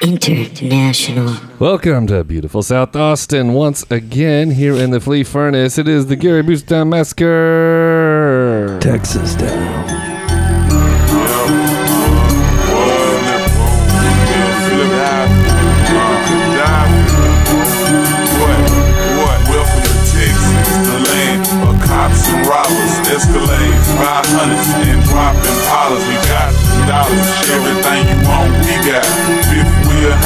International. Welcome to beautiful South Austin once again here in the Flea Furnace. It is the Gary Boostown Massacre. Texas down. Escalades, 500s, and dropping dollars. We got dollars, everything you want, we got.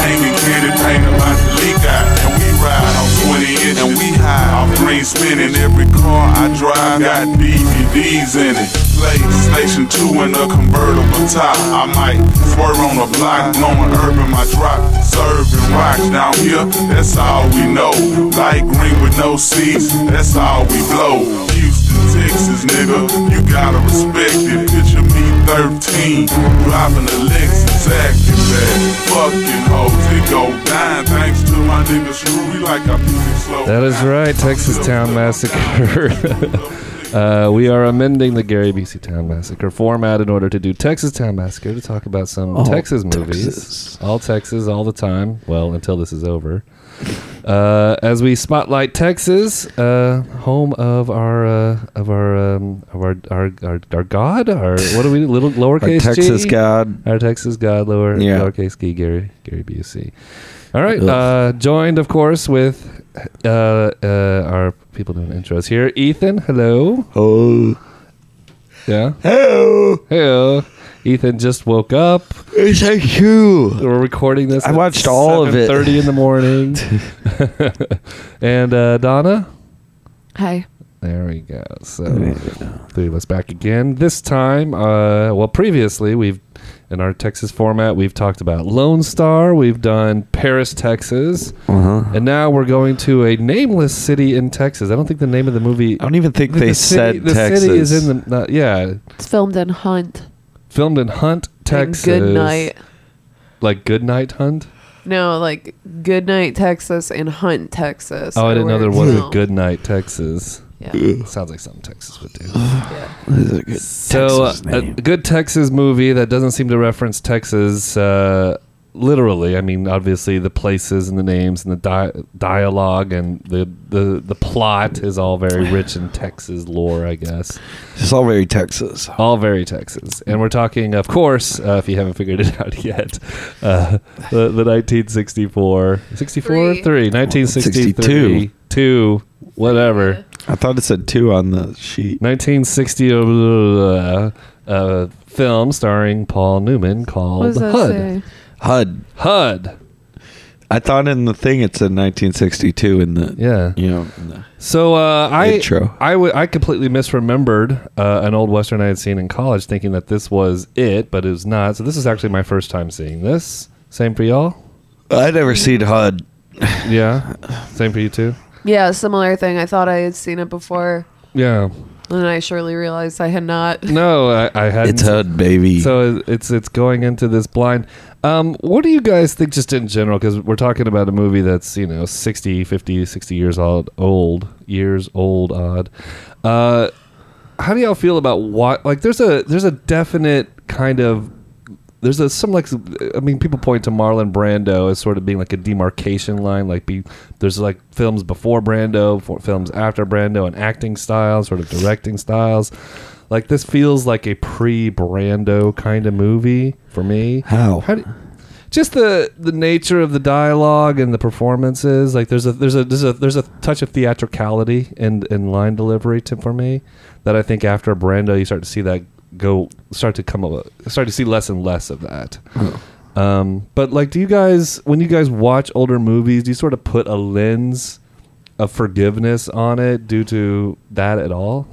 Hanging, candy paint about to leak out. And we ride on 20 inches, and we high off green spinning. Every car I drive got DVDs in it. PlayStation 2 in a convertible top. I might swerve on the block, blowing urban my drop. Serving rocks down here, that's all we know. Light green with no seats, that's all we blow. Houston, Texas, nigga, you gotta respect it. Picture me 13, driving a Lexus, acting bad. Fucking hoes, it go down thanks to my nigga Screw. Like our music slow. That is right, Texas Town Massacre. uh, we are amending the Gary Busey Town Massacre format in order to do Texas Town Massacre to talk about some All Texas movies. Texas. All Texas, all the time. Well, until this is over. Uh, as we spotlight Texas, uh, home of our uh, of our, um, of our our our our God, our what do we little Our lowercase Texas g? God. Our Texas God, lower Yeah. lowercase g, Gary Gary Busey. All right, uh, joined of course with uh, uh, our people doing intros here. Ethan, hello. Oh. Yeah, Hello. hello. Ethan just woke up. It's so cool. We're recording this. I at watched all of it. Thirty in the morning. and uh, Donna. Hi. There we go. So three of us back again. This time, uh, well, previously we've in our Texas format we've talked about Lone Star. We've done Paris, Texas, Uh-huh. and now we're going to a nameless city in Texas. I don't think the name of the movie. I don't even think the they city, said the Texas. city is in the not, yeah It's filmed in Hunt. Filmed in Hunt, Texas. And Good night. like Good Night Hunt. No, like Good Night, Texas, and Hunt, Texas. Oh, I didn't know there it's was a. Good Night Texas. Yeah. Sounds like something Texas would do. yeah. This is a good So, Texas uh, a good Texas movie that doesn't seem to reference Texas uh, literally. I mean, obviously the places and the names and the di- dialogue and the, the the plot is all very rich in Texas lore, I guess. It's all very Texas. All very Texas. And we're talking, of course, uh, if you haven't figured it out yet, uh, the, the 1964, 64, Three. 3, 1963, 62. 2, whatever. I thought it said two on the sheet. 1960 uh, uh, film starring Paul Newman What called does that HUD. say? HUD. HUD. I thought in the thing it said 1962 in the Yeah. you know in the So uh, I Intro. I w- I completely misremembered uh, an old western I had seen in college, thinking that this was it, but it was not. So this is actually my first time seeing this. Same for y'all. I'd never seen HUD. Yeah. Same for you too. Yeah, similar thing. I thought I had seen it before, Yeah. and I surely realized I had not. No, I, I hadn't. It's HUD, baby. So it's it's going into this blind. Um, what do you guys think just in general? Because we're talking about a movie that's, you know, 60, 50, 60 years old, old years old, odd. Uh, how do y'all feel about what, like, there's a, there's a definite kind of, there's a, some like, I mean, people point to Marlon Brando as sort of being like a demarcation line. Like, be, there's like films before Brando, films after Brando, and acting styles, sort of directing styles. Like this feels like a pre-Brando kind of movie for me. How? How do, just the the nature of the dialogue and the performances. Like there's a there's a there's a there's a touch of theatricality in in line delivery to, for me that I think after Brando you start to see that go start to come up start to see less and less of that. Um, but like, do you guys when you guys watch older movies, do you sort of put a lens of forgiveness on it due to that at all?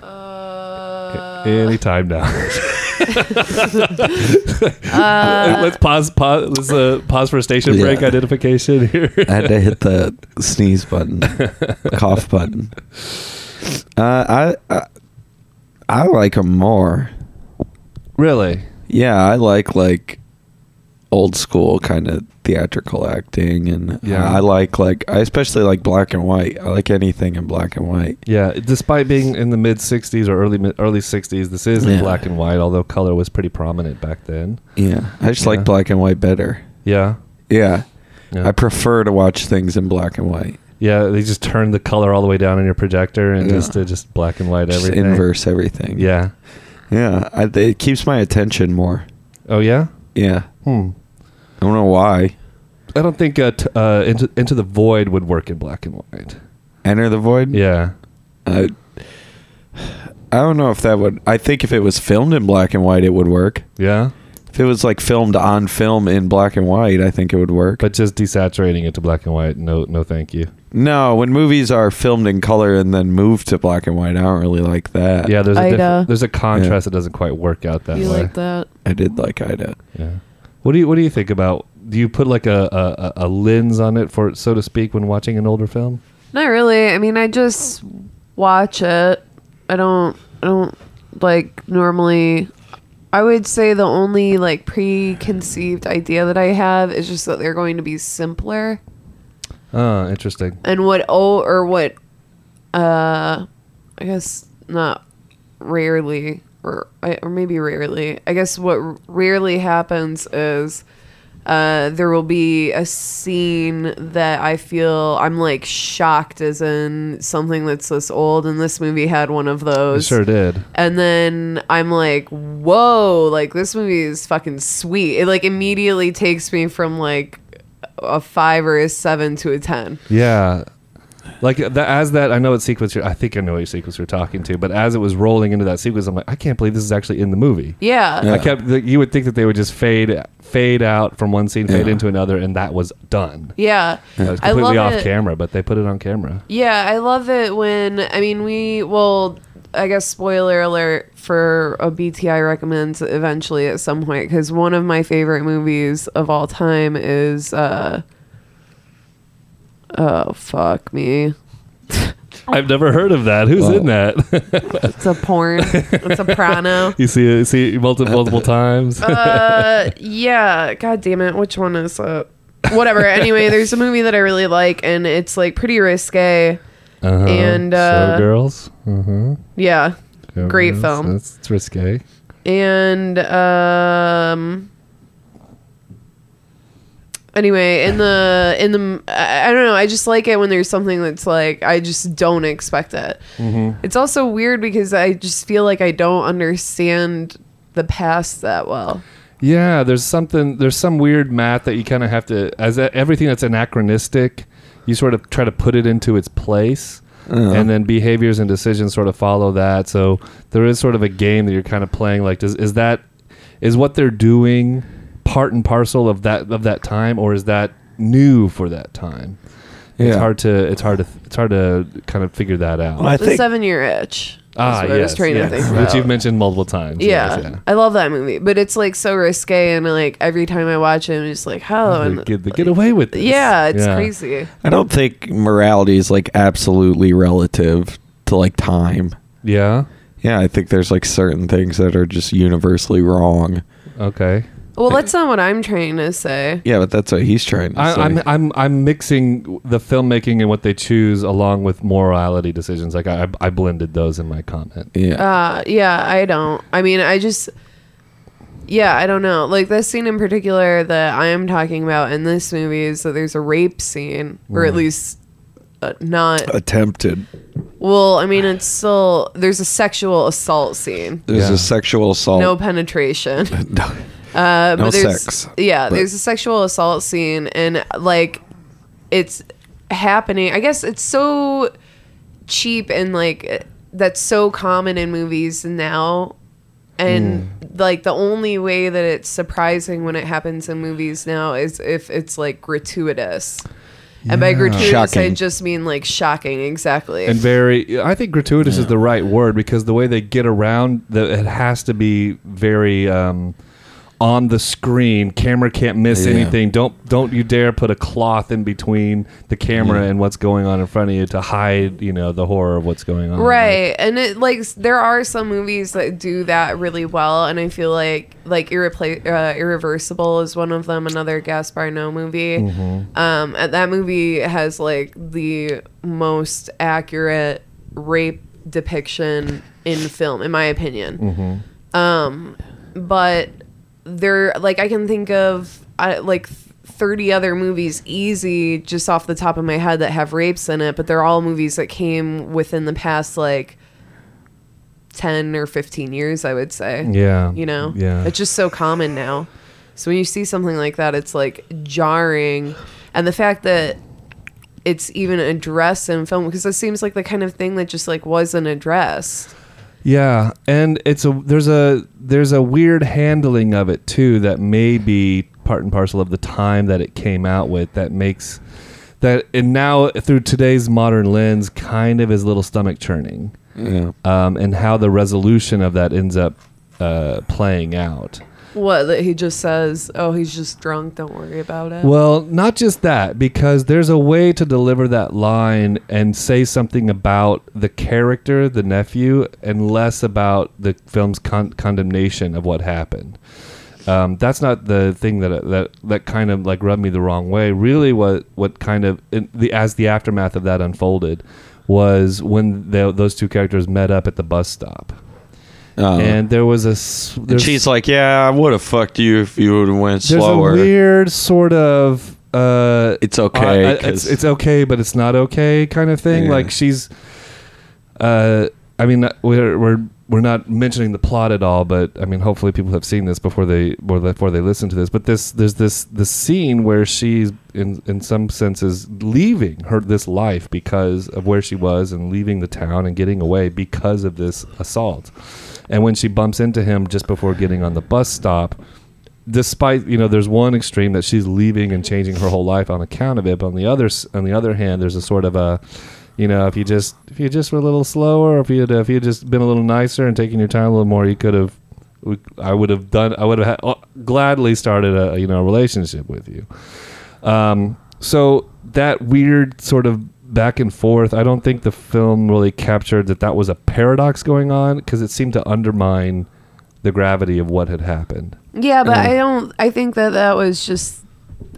Uh, Anytime now. uh, Let's pause. Pause. Let's uh, pause for a station Yeah. break identification here. I had to hit the sneeze button, cough button. Uh, I, I I like them more. really? Yeah, I like like old school kind of theatrical acting, and Yeah. I like like I especially like black and white. I like anything in black and white. Yeah, despite being in the mid '60s or early early '60s, this is in Yeah. black and white. Although color was pretty prominent back then. Yeah, I just Yeah. like black and white better. Yeah, Yeah. I prefer to watch things in black and white. yeah, they just turn the color all the way down in your projector and just uh, just black and white Just everything. inverse everything. Yeah. Yeah. I, it keeps my attention more. Oh yeah. Yeah. Hmm. I don't know why. I don't think uh, t- uh, into into the void would work in black and white. Enter the void. Yeah. I, I don't know if that would. I think if it was filmed in black and white, it would work. Yeah. If it was like filmed on film in black and white, I think it would work. But just desaturating it to black and white. No, no, thank you. No, when movies are filmed in color and then moved to black and white, I don't really like that. Yeah, there's a Ida. different, there's a contrast that doesn't quite work out that you way. like that? I did like Ida. Yeah. What do you What do you think about? Do you put like a, a, a a lens on it, for so to speak, when watching an older film? Not really. I mean, I just watch it. I don't. I don't like normally. I would say the only like preconceived idea that I have is just that they're going to be simpler Ah, interesting. and what oh or what uh I guess not rarely or or maybe rarely. I guess what rarely happens is uh, there will be a scene that I feel I'm like shocked as in something that's this old, and this movie had one of It those. sure did. And then I'm like, whoa, like this movie is fucking sweet. It like immediately takes me from like a five or a seven to a ten. Yeah. Like the, as that, I know what sequence you're. I think I know what sequence you're talking to. But as it was rolling into that sequence, I'm like, I can't believe this is actually in the movie. Yeah. Yeah. I kept. the- You would think that they would just fade, fade out from one scene, fade Yeah. into another, and that was done. Yeah. It was I completely love off it. camera, but they put it on camera. Yeah, I love it when I mean we well I guess spoiler alert for a BTI recommends eventually at some point because one of my favorite movies of all time is uh oh fuck me. I've never heard of that. Who's in that? it's a porn. It's a soprano you see it, you see it multiple multiple times. uh yeah. God damn it. Which one is it? Whatever. Anyway there's a movie that I really like and it's like pretty risque Uh-huh. and, uh, Showgirls. Uh-huh. yeah Great film. That's it's risque. and um anyway in the in the I, I don't know i just like it when there's something that's like i just don't expect it Mm-hmm. it's also weird because i just feel like i don't understand the past that well Yeah, there's something. There's some weird math that you kind of have to, as a, everything that's anachronistic, you sort of try to put it into its place, Uh, and then behaviors and decisions sort of follow that. So there is sort of a game that you're kind of playing. Like, does is that is what they're doing part and parcel of that of that time, or is that new for that time? It's hard to it's hard to it's hard to kind of figure that out. Well, I the think seven year itch ah, what I was yes, trying to yes, think which you've mentioned multiple times. yeah, yes, I love that movie, but it's like so risque, and like every time I watch it, I'm just like, how? They And, get, they get away with this. yeah, it's Yeah. crazy. I don't think morality is like absolutely relative to like time. Yeah. Yeah, I think there's like certain things that are just universally wrong. Okay. Well, that's not what I'm trying to say. Yeah, but that's what he's trying to say. I, I'm I'm I'm mixing the filmmaking and what they choose along with morality decisions. Like I I blended those in my comment. yeah. Uh, yeah, I don't. I mean, I just, yeah, I don't know. Like this scene in particular that I am talking about in this movie is that there's a rape scene, or Mm. at least uh, not. Attempted. Well, I mean, it's still there's a sexual assault scene. There's Yeah. a sexual assault. No penetration. No. Uh, No but there's, sex, Yeah, but- there's a sexual assault scene, and like, it's happening. I guess it's so cheap and like that's so common in movies now, and Hmm. like the only way that it's surprising when it happens in movies now is if it's like gratuitous. And by Yeah. gratuitous, I just mean like shocking. Exactly. And very, I think gratuitous is the right word because the way they get around the, it has to be very um, on the screen. Camera can't miss Yeah. anything. Don't don't you dare put a cloth in between the camera Yeah. and what's going on in front of you to hide, you know, the horror of what's going on. Right. And it like there are some movies that do that really well and I feel like like Irrepla- uh, Irreversible is one of them, another Gaspar Noé movie. Um and that movie has like the most accurate rape depiction in film in my opinion. Um but there like I can think of I, like 30 other movies easy just off the top of my head that have rapes in it, but they're all movies that came within the past like 10 or 15 years, I would say. Yeah. You know? Yeah. It's just so common now. So when you see something like that, it's like jarring. And the fact that it's even addressed in film, because it seems like the kind of thing that just like wasn't addressed. Yeah, and it's a there's a there's a weird handling of it too that may be part and parcel of the time that it came out with that makes that and now through today's modern lens kind of is a little stomach churning Yeah. um, and how the resolution of that ends up uh, playing out. What, that he just says, oh, he's just drunk, don't worry about it. Well, not just that, because there's a way to deliver that line and say something about the character, the nephew, and less about the film's con- condemnation of what happened. Um, that's not the thing that that that kind of like rubbed me the wrong way. Really, what what kind of the as the aftermath of that unfolded was when those two characters met up at the bus stop, Uh, and there was a s- and there's- she's like, "Yeah, I would have fucked you if you would have went there's slower." a weird sort of uh it's okay. uh, it's, 'cause- it's okay but it's not okay kind of thing Yeah. like she's uh i mean we're we're we're not mentioning the plot at all but i mean hopefully people have seen this before they before they- listen to this. But this there's this this scene where she's in in some senses leaving her this life because of where she was and leaving the town and getting away because of this assault. And when she bumps into him just before getting on the bus stop despite you know there's one extreme that she's leaving and changing her whole life on account of it but on the other on the other hand there's a sort of a you know if you just if you just were a little slower if you had if you had just been a little nicer and taking your time a little more you could have I would have done I would have ha- uh, gladly started a you know a relationship with you um so that weird sort of back and forth I don't think the film really captured that that was a paradox going on because it seemed to undermine the gravity of what had happened Yeah, but Yeah. I don't. I think that that was just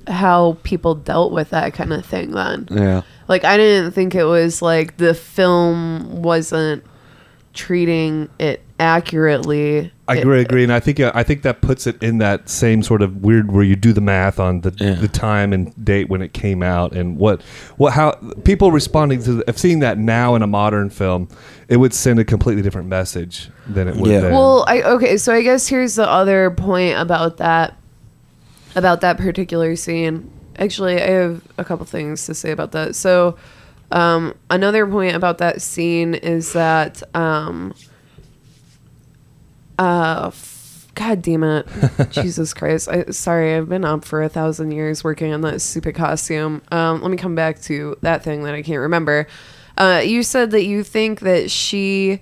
how people dealt with that kind of thing. Then, yeah. Like, I didn't think it was like the film wasn't treating it accurately. I It- agree, agree, and I think uh, I think that puts it in that same sort of weird where you do the math on the Yeah. the time and date when it came out and what what how people responding to if seeing that now in a modern film, it would send a completely different message than it would Yeah. then. Well, I okay. So I guess here's the other point about that, about that particular scene. Actually, I have a couple things to say about that. So, um, another point about that scene is that, um, uh, f- God damn it, Jesus Christ! I sorry, I've been up for a thousand years working on that stupid costume. Um, let me come back to that thing that I can't remember. Uh, you said that you think that she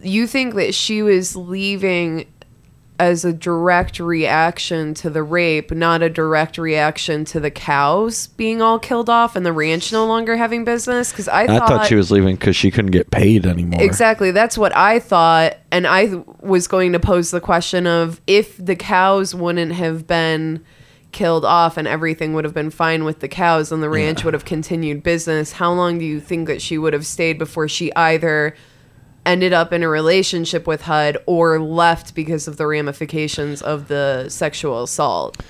you think that she was leaving as a direct reaction to the rape, not a direct reaction to the cows being all killed off and the ranch no longer having business? Because I, I thought, thought she was leaving because she couldn't get paid anymore. exactly that's what I thought, and I th- was going to pose the question of if the cows wouldn't have been killed off and everything would have been fine with the cows and the ranch would have continued business how long do you think that she would have stayed before she either ended up in a relationship with HUD or left because of the ramifications of the sexual assault.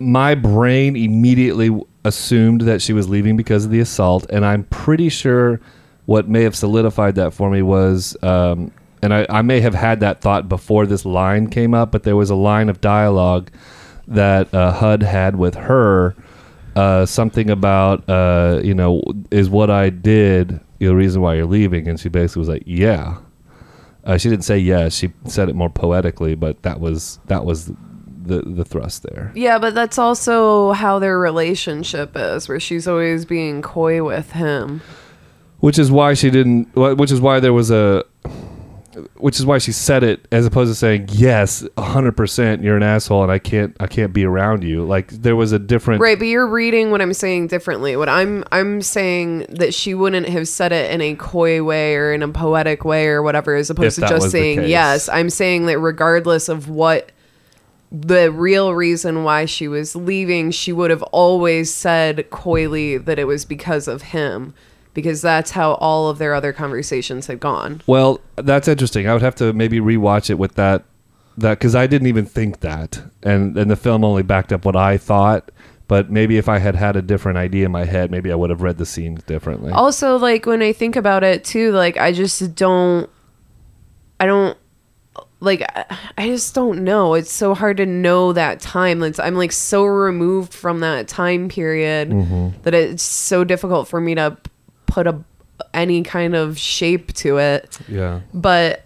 my brain immediately assumed that she was leaving because of the assault, and I'm pretty sure what may have solidified that for me was, um, and I, I may have had that thought before this line came up, but there was a line of dialogue that uh, HUD had with her, uh, something about, uh, you know, is what I did the reason why you're leaving, and she basically was like, yeah. Uh, she didn't say yes. She said it more poetically, but that was that was the the thrust there. Yeah, but that's also how their relationship is, where she's always being coy with him. which is why she didn't which is why there was a which is why she said it as opposed to saying yes, hundred percent, you're an asshole, and I can't, I can't be around you. Like there was a different, Right, but you're reading what I'm saying differently. What I'm I'm saying that she wouldn't have said it in a coy way or in a poetic way or whatever, as opposed to just saying yes. I'm saying that regardless of what the real reason why she was leaving, she would have always said coyly that it was because of him. Because that's how all of their other conversations had gone. Well, that's interesting. I would have to maybe rewatch it with that that because I didn't even think that, and and the film only backed up what I thought. But maybe if I had had a different idea in my head, maybe I would have read the scenes differently. Also, like when I think about it too, like I just don't, I don't, like I- just don't know. It's so hard to know that time. It's, I'm like so removed from that time period mm-hmm. that it's so difficult for me to put a any kind of shape to it. yeah, But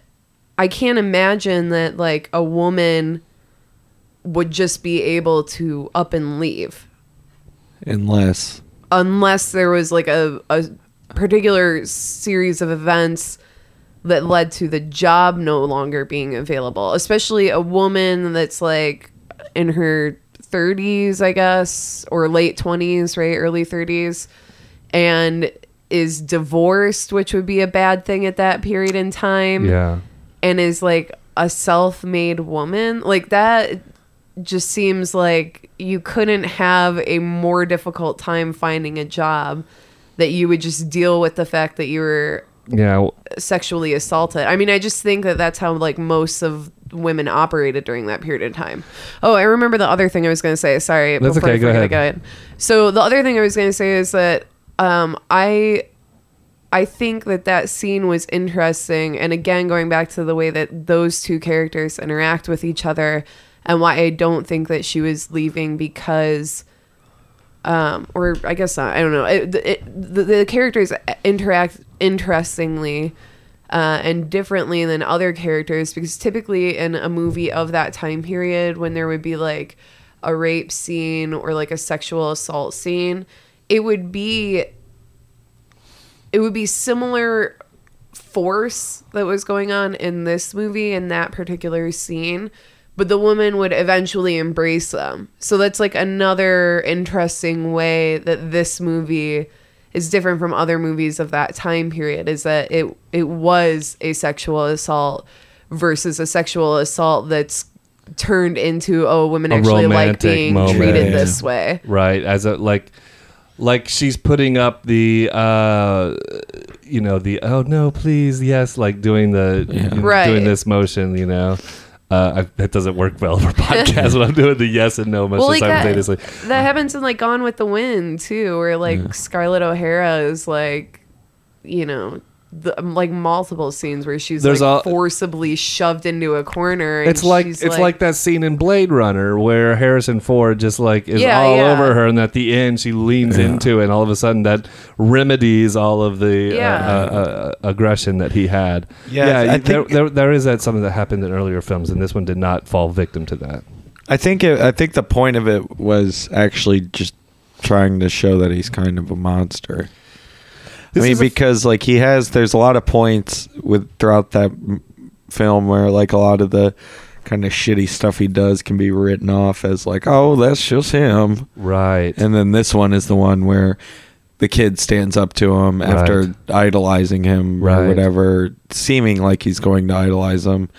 I can't imagine that like a woman would just be able to up and leave. Unless. Unless there was like a, a particular series of events that led to the job no longer being available. Especially a woman that's like in her 30s i guess or late 20s right? Early 30s and is divorced which would be a bad thing at that period in time yeah. and is like a self-made woman like that just seems like you couldn't have a more difficult time finding a job that you would just deal with the fact that you were Yeah, sexually assaulted. I mean, I just think that that's how like most of women operated during that period of time. Oh, I remember the other thing I was going to say. Sorry, That's before okay, I go ahead. again. So the other thing I was going to say is that um, I I think that that scene was interesting, and again, going back to the way that those two characters interact with each other, and why I don't think that she was leaving because um, or I guess not. I don't know. It, it, the, the characters interact interestingly uh, and differently than other characters because typically in a movie of that time period, when there would be like a rape scene or like a sexual assault scene, it would be it would be similar force that was going on in this movie in that particular scene but the woman would eventually embrace them so that's like another interesting way that this movie is different from other movies of that time period is that it it was a sexual assault versus a sexual assault that's turned into oh women A actually like being moment. treated this way right. As a like, like she's putting up the, uh, you know, the oh no, please, yes, like doing the Yeah. Right. doing this motion, you know. Uh, I, that doesn't work well for podcasts when I'm doing the yes and no motion Well, like that, simultaneously. that happens in like Gone with the Wind too, where like Scarlett O'Hara is like, you know, the, like multiple scenes where she's There's like all- forcibly shoved into a corner. And It's like she's it's like, that scene in Blade Runner where Harrison Ford just like is Yeah, all yeah. over her, and at the end she leans into, it, and all of a sudden that remedies all of the uh, Yeah. uh, uh, aggression that he had. Yeah, I there, think- there there is that something that happened in earlier films, and this one did not fall victim to that. I think it, I think the point of it was actually just trying to show that he's kind of a monster. I mean, is a f- because like he has, there's a lot of points with throughout that film where like a lot of the kind of shitty stuff he does can be written off as like, oh, that's just him. Right. And then this one is the one where the kid stands up to him after idolizing him Right. or whatever, seeming like he's going to idolize him.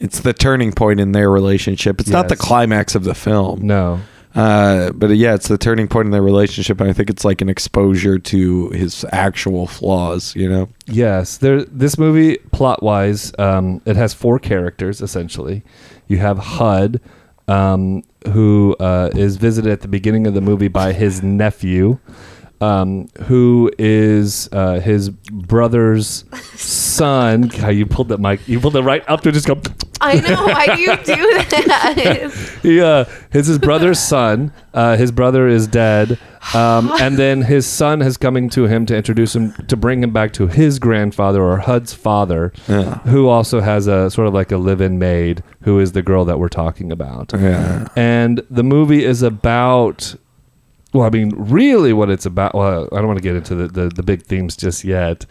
It's the turning point in their relationship. It's not the climax of the film. no. Uh, but uh, yeah, it's the turning point in their relationship, and I think it's like an exposure to his actual flaws. You know, Yes, there. This movie, plot wise, um, it has four characters essentially. You have Hud, um, who uh, is visited at the beginning of the movie by his nephew, um, who is uh, his brother's son. God, you pulled that mic. You pulled it right up to just go. I know. Why do you do that? Yeah, it's his brother's son. Uh, his brother is dead, um, and then his son is coming to him to introduce him to bring him back to his grandfather or Hud's father, Yeah. who also has a sort of like a live-in maid who is the girl that we're talking about. yeah, And the movie is about. Well, I mean, really, what it's about. Well, I don't want to get into the, the, the big themes just yet.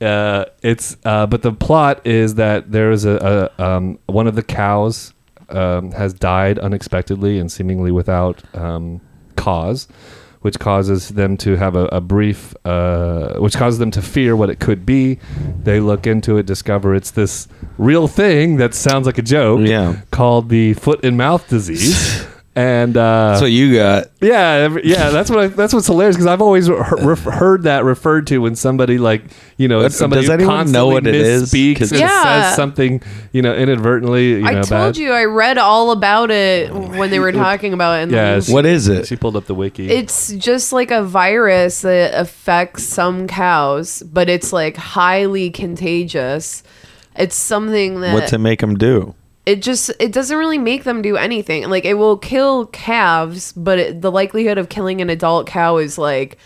Uh, it's uh, but the plot is that there is a, a um, one of the cows um, has died unexpectedly and seemingly without um, cause, which causes them to have a, a brief, uh, which causes them to fear what it could be. They look into it, discover it's this real thing that sounds like a joke, Yeah. called the foot and mouth disease. And uh, That's what you got. yeah, every- yeah, that's what I, that's what's hilarious because I've always he- ref- heard that referred to when somebody like you know Does somebody who anyone know what it is? misspeaks 'Cause- and Yeah. says something you know inadvertently. You I know, told bad. you I read all about it when they were talking about it. In the Yeah, movie. What is it? She pulled up the wiki. It's just like a virus that affects some cows, but it's like highly contagious. It's something that what to make them do? It just it doesn't really make them do anything. Like it will kill calves, but it, the likelihood of killing an adult cow is like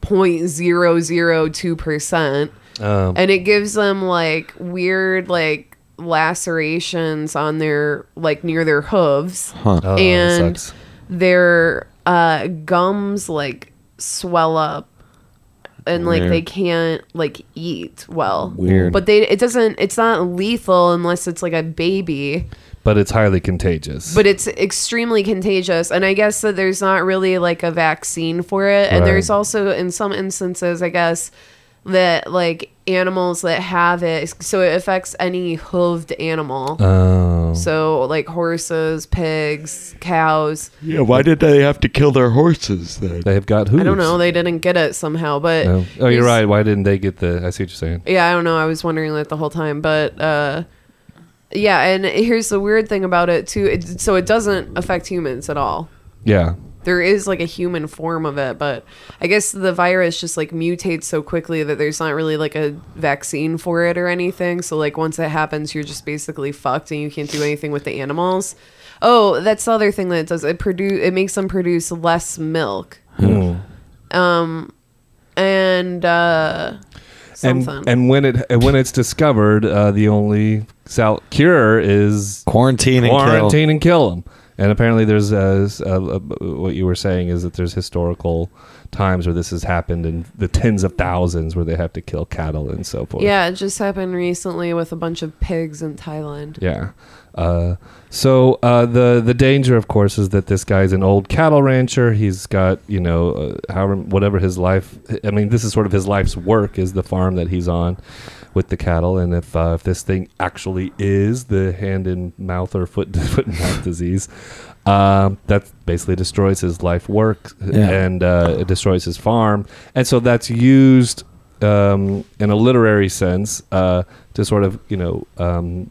0.002 percent, um, and it gives them like weird like lacerations on their like near their hooves. Huh. oh, and their uh, gums like swell up and like Weird. they can't like eat well Weird. but they it doesn't it's not lethal unless it's like a baby but it's highly contagious. but it's extremely contagious and i guess that there's not really like a vaccine for it and Right. there's also in some instances i guess that like animals that have it so it affects any hooved animal oh, so like horses pigs cows Yeah, why did they have to kill their horses then? they've got hooves. I don't know. They didn't get it somehow, but No. Oh, you're right. Why didn't they get the? I see what you're saying. Yeah, I don't know. I was wondering that the whole time, but uh, yeah. And here's the weird thing about it too. It, so it doesn't affect humans at all. Yeah, There is like a human form of it, but I guess the virus just like mutates so quickly that there's not really like a vaccine for it or anything. So like once it happens, you're just basically fucked and you can't do anything with the animals. Oh, that's the other thing that it does. It produce it makes them produce less milk. Hmm. and uh and something. and when it and when it's discovered, uh, the only sal- cure is Quarantine and quarantine and kill them. And apparently, there's uh, uh, uh, what you were saying is that there's historical times where this has happened in the tens of thousands where they have to kill cattle and so forth. yeah, it just happened recently with a bunch of pigs in Thailand. Yeah. Uh, so uh, the the danger, of course, is that this guy's an old cattle rancher. He's got you know uh, however whatever his life. I mean, this is sort of his life's work is the farm that he's on with the cattle. And if uh, if this thing actually is the hand and mouth or foot foot and mouth disease, um, that basically destroys his life work Yeah. and uh, it destroys his farm. And so that's used um, in a literary sense uh, to sort of you know. Um,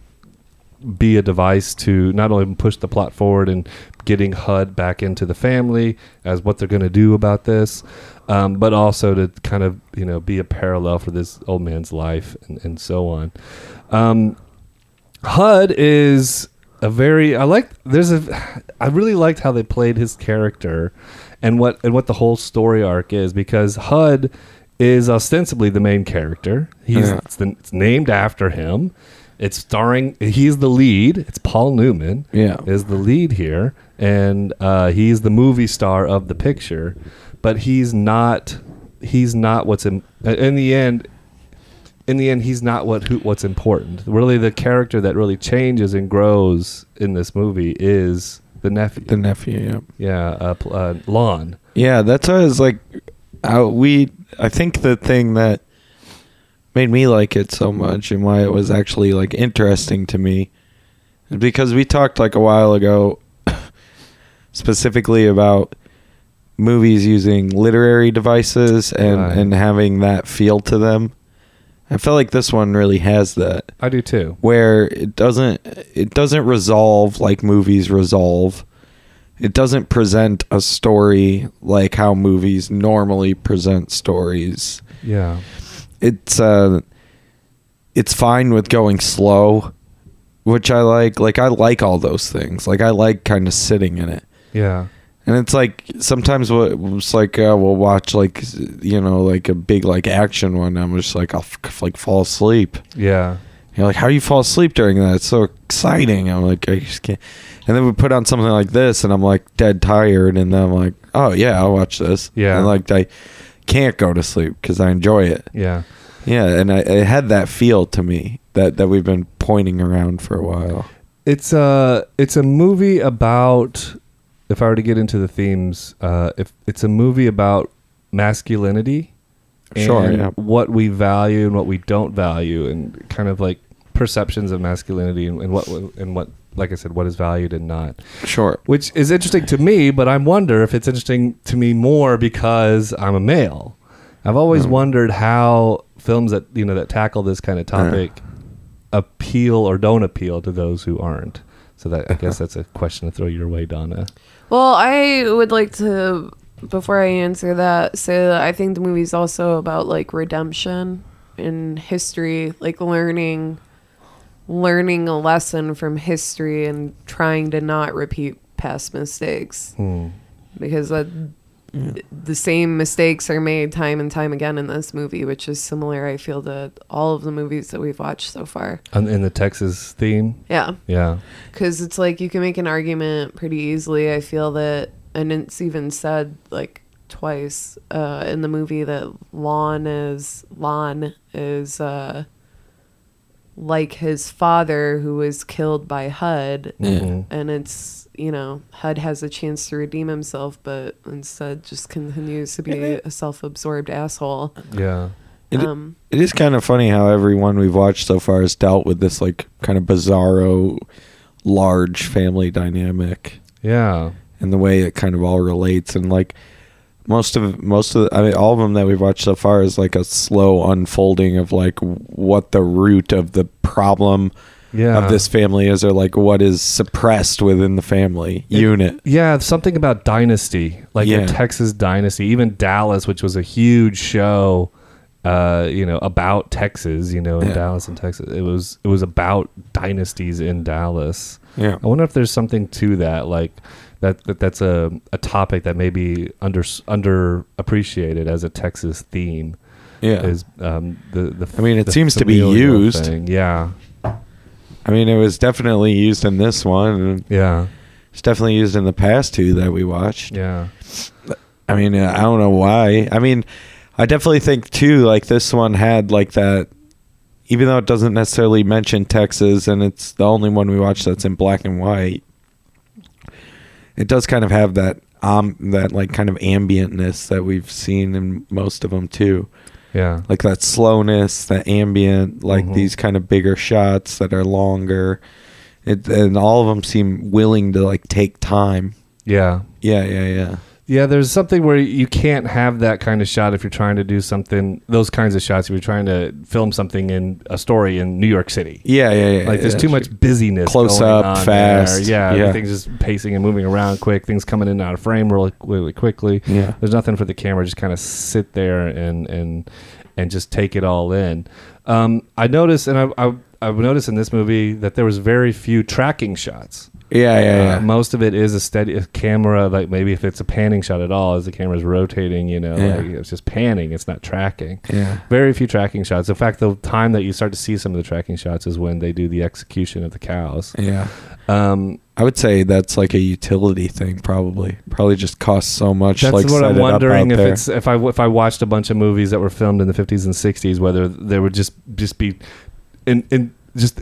be a device to not only push the plot forward and getting HUD back into the family as what they're going to do about this, um, but also to kind of you know be a parallel for this old man's life and, and so on. Um, HUD is a very I like there's a I really liked how they played his character and what and what the whole story arc is because HUD is ostensibly the main character. He's Yeah. it's, the, it's named after him. It's starring. He's the lead. It's Paul Newman. Yeah. is the lead here, and uh, he's the movie star of the picture. But he's not. He's not what's in. In the end, in the end, he's not what who, what's important. Really, the character that really changes and grows in this movie is the nephew. The nephew, yeah. yeah, uh, uh, Lon. Yeah, that's why I was like, I, we. I think the thing that made me like it so much and why it was actually like interesting to me because we talked like a while ago, specifically about movies using literary devices and Right. and having that feel to them. I feel like this one really has that I do too. where it doesn't it doesn't resolve like movies resolve. It doesn't present a story like how movies normally present stories. Yeah, It's uh it's fine with going slow, which I like. Like I like all those things. Like I like kind of sitting in it. yeah, And it's like sometimes what it's like uh, we'll watch like you know like a big like action one. I'm just like I'll f- like fall asleep. yeah. You're like, how do you fall asleep during that? It's so exciting. I'm like, I just can't. And then we put on something like this, and I'm like dead tired, and then I'm like, oh yeah, I'll watch this. Yeah. And like I can't go to sleep because I enjoy it. Yeah. Yeah, and I, it had that feel to me that that we've been pointing around for a while. It's a it's a movie about. If I were to get into the themes, uh, if it's a movie about masculinity, Sure, and yeah. what we value and what we don't value, and kind of like perceptions of masculinity and, and what and what, like I said, what is valued and not. Sure. which is interesting to me, but I wonder if it's interesting to me more because I'm a male. I've always Mm. wondered how films that you know that tackle this kind of topic appeal or don't appeal to those who aren't. So that I guess that's a question to throw your way, Donna. Well, I would like to, before I answer that, say that I think the movie's also about like redemption in history, like learning, learning a lesson from history and trying to not repeat past mistakes Hmm. because that, the same mistakes are made time and time again in this movie, which is similar. I feel to all of the movies that we've watched so far. And in the Texas theme, Yeah yeah, because it's like you can make an argument pretty easily. I feel that, and it's even said like twice uh, in the movie that Lon is Lon is uh, like his father who was killed by HUD, Mhm. and it's you know HUD has a chance to redeem himself, but instead just continues to be a self-absorbed asshole. yeah, It- um, It is kind of funny how everyone we've watched so far has dealt with this like kind of bizarro, large family dynamic. Yeah, and the way it kind of all relates and like most of most of the, I mean all of them that we've watched so far is like a slow unfolding of like what the root of the problem yeah. of this family is or like what is suppressed within the family unit. Yeah, something about Dynasty, like Yeah. Texas Dynasty, even Dallas, which was a huge show, uh, you know, about Texas, you know, in Yeah. Dallas and Texas. It was it was about dynasties in Dallas. Yeah. I wonder if there's something to that, like that, that that's a, a topic that may be under underappreciated as a Texas theme. Yeah. Is um, the the I mean, it the seems to be used. thing. Yeah, I mean, it was definitely used in this one yeah, it's definitely used in the past two that we watched. yeah, I mean, uh, I don't know why. I mean, I definitely think too. Like this one had like that, even though it doesn't necessarily mention Texas, and it's the only one we watched that's in black and white. It does kind of have that um that like kind of ambientness that we've seen in most of them too, yeah. like that slowness, that ambient, like Mhm. these kind of bigger shots that are longer. It and all of them seem willing to like take time. Yeah. Yeah, yeah, yeah. Yeah, there's something where you can't have that kind of shot if you're trying to do something, those kinds of shots, if you're trying to film something in a story in New York City. Yeah, yeah, yeah. Like there's yeah. too much busyness. Close up, fast. Yeah, Yeah. everything's just pacing and moving around quick. Things coming in and out of frame really, really quickly. Yeah. There's nothing for the camera. Just kind of sit there and and and just take it all in. Um, I noticed, and I, I I've noticed in this movie that there was very few tracking shots. Yeah, yeah, yeah. Uh, most of it is a steady a camera, like maybe if it's a panning shot at all, as the camera's rotating, you know, Yeah. like it's just panning, it's not tracking. yeah. Very few tracking shots. In fact, the time that you start to see some of the tracking shots is when they do the execution of the cows. Yeah. Um, I would say that's like a utility thing, probably. Probably just costs so much. that's like, what I'm wondering if there. it's if I if I watched a bunch of movies that were filmed in the 50s and 60s, whether there would just just be in in just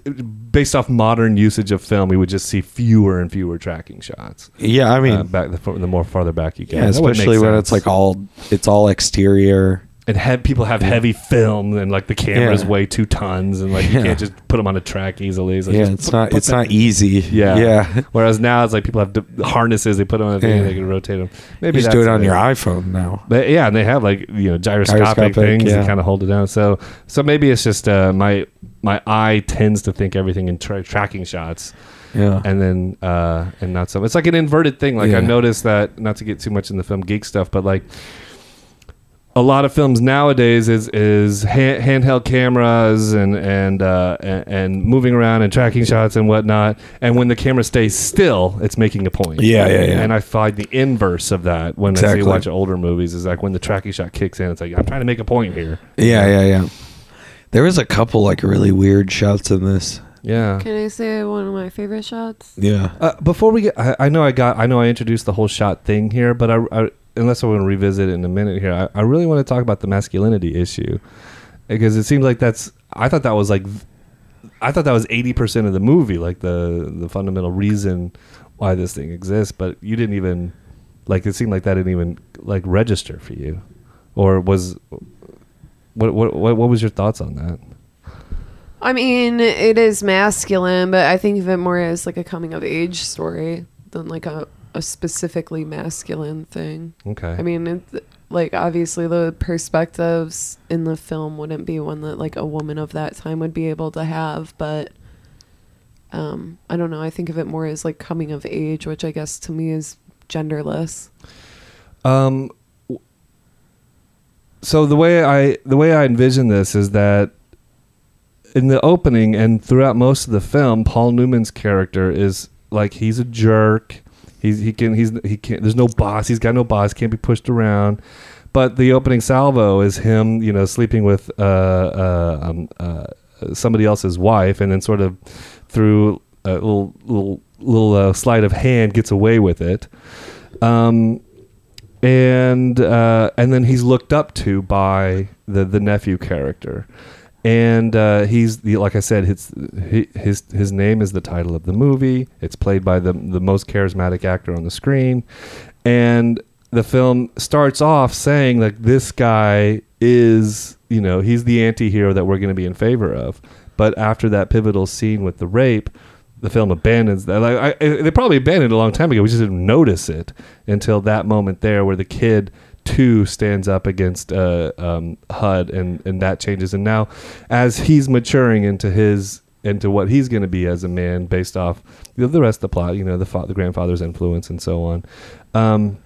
based off modern usage of film, we would just see fewer and fewer tracking shots. Yeah, I mean, uh, back the, the more farther back you get, yeah, That would make especially when it's like all it's all exterior. And have people have heavy film and like the cameras Yeah. weigh two tons and like you Yeah. can't just put them on a track easily. So yeah, just it's put- not put it's that- not easy. Yeah. yeah. Whereas now it's like people have d- harnesses they put on a thing and Yeah. they can rotate them. You Maybe just do that's it on your iPhone now. But yeah, and they have like you know gyroscopic, Gyroscopic, things yeah. and kind of hold it down. So so maybe it's just uh, my my eye tends to think everything in tra- tracking shots, Yeah. and then uh, and not so. It's like an inverted thing. Like I Yeah. noticed that not to get too much in the film geek stuff, but like a lot of films nowadays is is hand, handheld cameras and and, uh, and and moving around and tracking shots and whatnot. And when the camera stays still, it's making a point. Yeah, yeah, yeah. And I find the inverse of that when I see watch older movies is like when the tracking shot kicks in, it's like I'm trying to make a point here. yeah, yeah, yeah. There was a couple like really weird shots in this. Yeah. Can I say one of my favorite shots? Yeah. Uh, before we get, I, I know I got, I know I introduced the whole shot thing here, but I, I unless I want to revisit it in a minute here, I, I really want to talk about the masculinity issue. because it seems like that's. I thought that was like, I thought that was eighty percent of the movie, like the the fundamental reason why this thing exists. But you didn't even like. It seemed like that didn't even like register for you, or was. What what what, what was your thoughts on that? I mean, it is masculine, but I think of it more as like a coming of age story than like a, a specifically masculine thing. Okay. I mean, it, like obviously the perspectives in the film wouldn't be one that like a woman of that time would be able to have, but um, I don't know. I think of it more as like coming of age, which I guess to me is genderless. Um. So the way I the way I envision this is that in the opening and throughout most of the film, Paul Newman's character is like he's a jerk. He's he can he's he can't. There's no boss. He's got no boss. Can't be pushed around. But the opening salvo is him, you know, sleeping with uh, uh, um, uh, somebody else's wife, and then sort of through a little little little uh, sleight of hand gets away with it. Um, and uh, and then he's looked up to by the the nephew character, and uh, he's the like I said, his his his name is the title of the movie. It's played by the the most charismatic actor on the screen, and the film starts off saying like this guy is you know he's the anti-hero that we're going to be in favor of. But after that pivotal scene with the rape the film abandons that. Like I, they probably abandoned a long time ago. We just didn't notice it until that moment there where the kid too stands up against uh, um, hud and and that changes and now as he's maturing into his into what he's going to be as a man based off the the rest of the plot you know the fa- the grandfather's influence and so on um,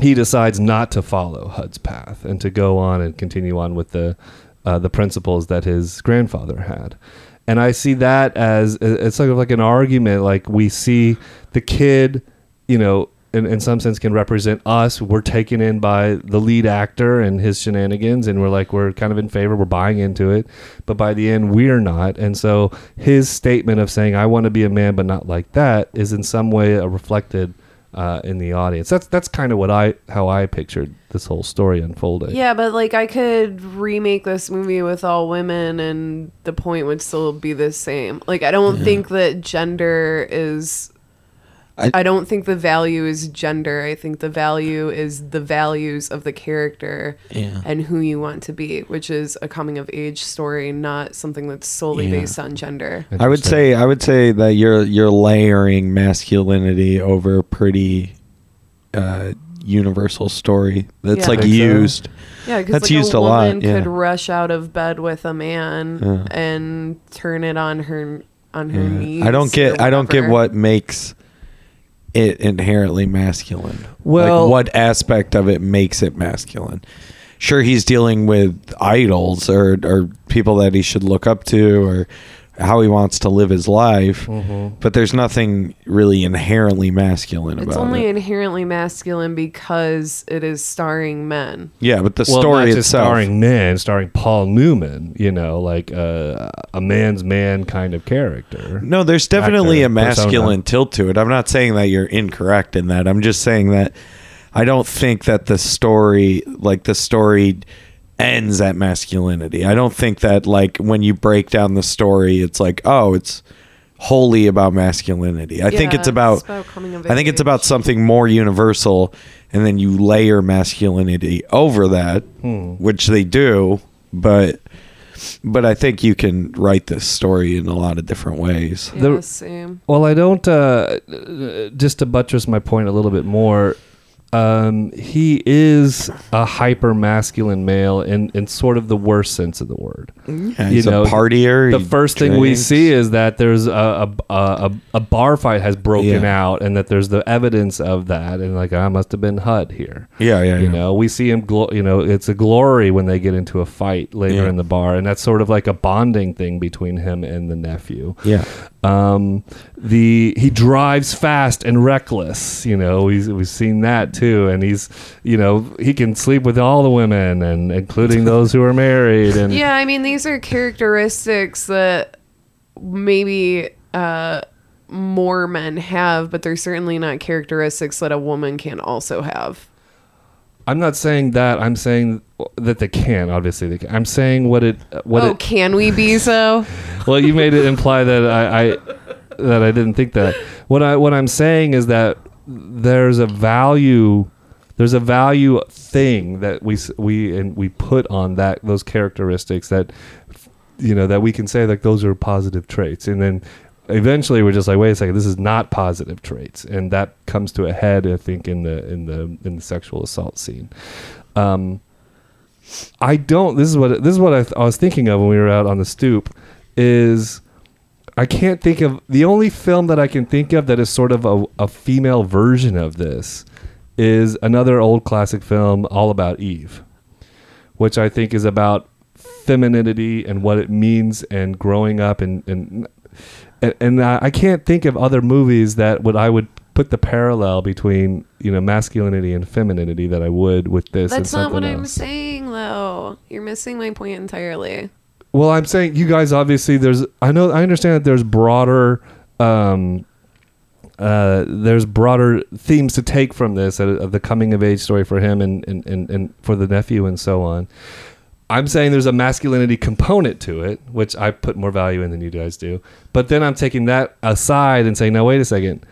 he decides not to follow Hud's path and to go on and continue on with the uh, the principles that his grandfather had. And I see that as it's sort of like an argument. Like we see the kid, you know, in, in some sense can represent us. We're taken in by the lead actor and his shenanigans, and we're like we're kind of in favor. We're buying into it, but by the end we're not. And so his statement of saying "I want to be a man, but not like that" is in some way uh, reflected uh, in the audience. That's that's kind of what I how I pictured this whole story unfolding. Yeah, but like I could remake this movie with all women and the point would still be the same. Like I don't think that gender is I- I, don't think the value is gender. I think the value is the values of the character Yeah. and who you want to be, which is a coming of age story, not something that's solely Yeah. based on gender. I would say I would say that you're you're layering masculinity over a pretty uh, universal story that's Yeah. like Think so? used. Yeah, because That's like used a a lot, woman yeah. could rush out of bed with a man Yeah. and turn it on her on her Yeah. knees. I don't get I don't get what makes it inherently masculine. Well- like what aspect of it makes it masculine? Sure, he's dealing with idols or or people that he should look up to or how he wants to live his life, Mhm. but there's nothing really inherently masculine It's about only it. inherently masculine because it is starring men. yeah, but the well, story not just itself. starring men, starring Paul Newman. You know, like uh, a man's man kind of character. No, there's definitely actor, a masculine persona. tilt to it. I'm not saying that you're incorrect in that. I'm just saying that I don't think that the story, like the story, ends at masculinity. I don't think that like when you break down the story, it's like oh, it's wholly about masculinity. I think it's about. it's about coming of I think it's about something more universal, and then you layer masculinity over that, Hmm. which they do, but. But I think you can write this story in a lot of different ways. Yeah, The- same. Well, I don't. Uh, just to buttress my point a little bit more, um, he is a hyper masculine male in, in sort of the worst sense of the word. Yeah, You he's know, a partier. The he first thing we see is that there's a a, a, a bar fight has broken Yeah. out, and that there's the evidence of that, and like I must have been Hud here. Yeah, yeah, You yeah. know, we see him. Glo- you know, it's a glory when they get into a fight later Yeah. in the bar, and that's sort of like a bonding thing between him and the nephew. Yeah. Um, the he drives fast and reckless. You know, we've we've seen that too, and he's you know he can sleep with all the women, and including those who are married. And Yeah, I mean these are characteristics that maybe uh, more men have, but they're certainly not characteristics that a woman can also have. I'm not saying that. I'm saying that they can. Obviously, they can. I'm saying what it what oh, it. can we be so? Well, you made it imply that I, I that I didn't think that. What I what I'm saying is that there's a value there's a value thing that we we and we put on that those characteristics that you know that we can say like those are positive traits and then eventually we're just like wait a second this is not positive traits. And that comes to a head i think in the in the in the sexual assault scene. Um i don't this is what this is what i, th- I was thinking of when we were out on the stoop is I can't think of the only film that I can think of that is sort of a, a female version of this is another old classic film, All About Eve, which I think is about femininity and what it means and growing up and and and, and I, I can't think of other movies that would I would put the parallel between you know masculinity and femininity that I would with this. and That's not what something I'm saying, though. You're missing my point entirely. Well, I'm saying you guys obviously there's I know I understand that there's broader um uh there's broader themes to take from this uh, of the coming of age story for him and, and and and for the nephew and so on. I'm saying there's a masculinity component to it, which I put more value in than you guys do. But then I'm taking that aside and saying, now wait a second.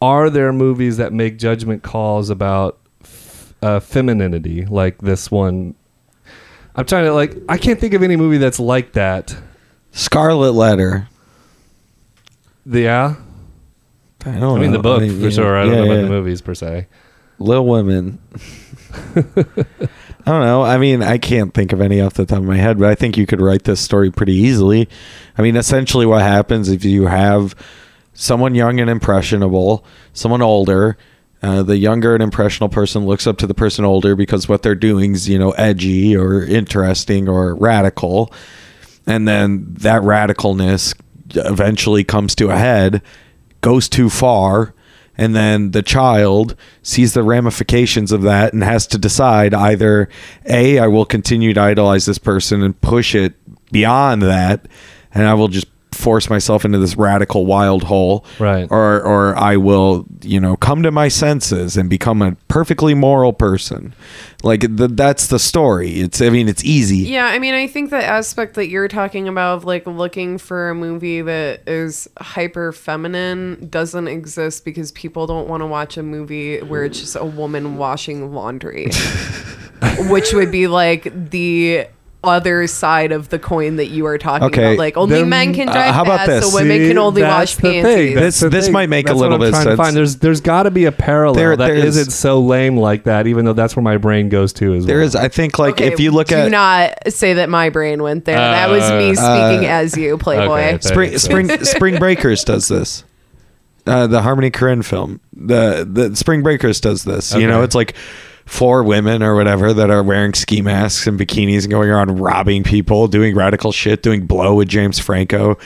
Are there movies that make judgment calls about f- uh, femininity, like this one? I'm trying to like. I can't think of any movie that's like that. Scarlet Letter. The, yeah, I don't I mean know. the book I mean, for yeah, sure. I don't yeah, know about yeah. the movies per se. Little Women. I don't know. I mean, I can't think of any off the top of my head, but I think you could write this story pretty easily. I mean, essentially, what happens if you have someone young and impressionable, someone older. Uh, the younger and impressionable person looks up to the person older because what they're doing is, you know, edgy or interesting or radical. And then that radicalness eventually comes to a head, goes too far, and then the child sees the ramifications of that and has to decide either a i will continue to idolize this person and push it beyond that and i will just force myself into this radical wild hole. Right. or or i will you know come to my senses and become a perfectly moral person. Like the, that's the story. It's i mean it's easy. Yeah, I mean, I think the aspect that you're talking about of like looking for a movie that is hyper feminine doesn't exist because people don't want to watch a movie where it's just a woman washing laundry, which would be like the other side of the coin that you are talking Okay, about. Like only then, men can uh, drive how about fast, this? so women See, can only that's wash the thing. panties. That's This- the this thing. might make a little what I'm bit trying to sense. find. There's there's got to be a parallel There- that there is- isn't so lame like that. Even though that's where my brain goes to as there well. is i think like Okay, if you look do at do not say that my brain went there. that was me speaking as you, Playboy. okay, Spring Spring Spring Breakers does this. Uh, the Harmony Korine film, the the Spring Breakers does this. You know, it's like four women or whatever that are wearing ski masks and bikinis and going around robbing people, doing radical shit, doing blow with James Franco,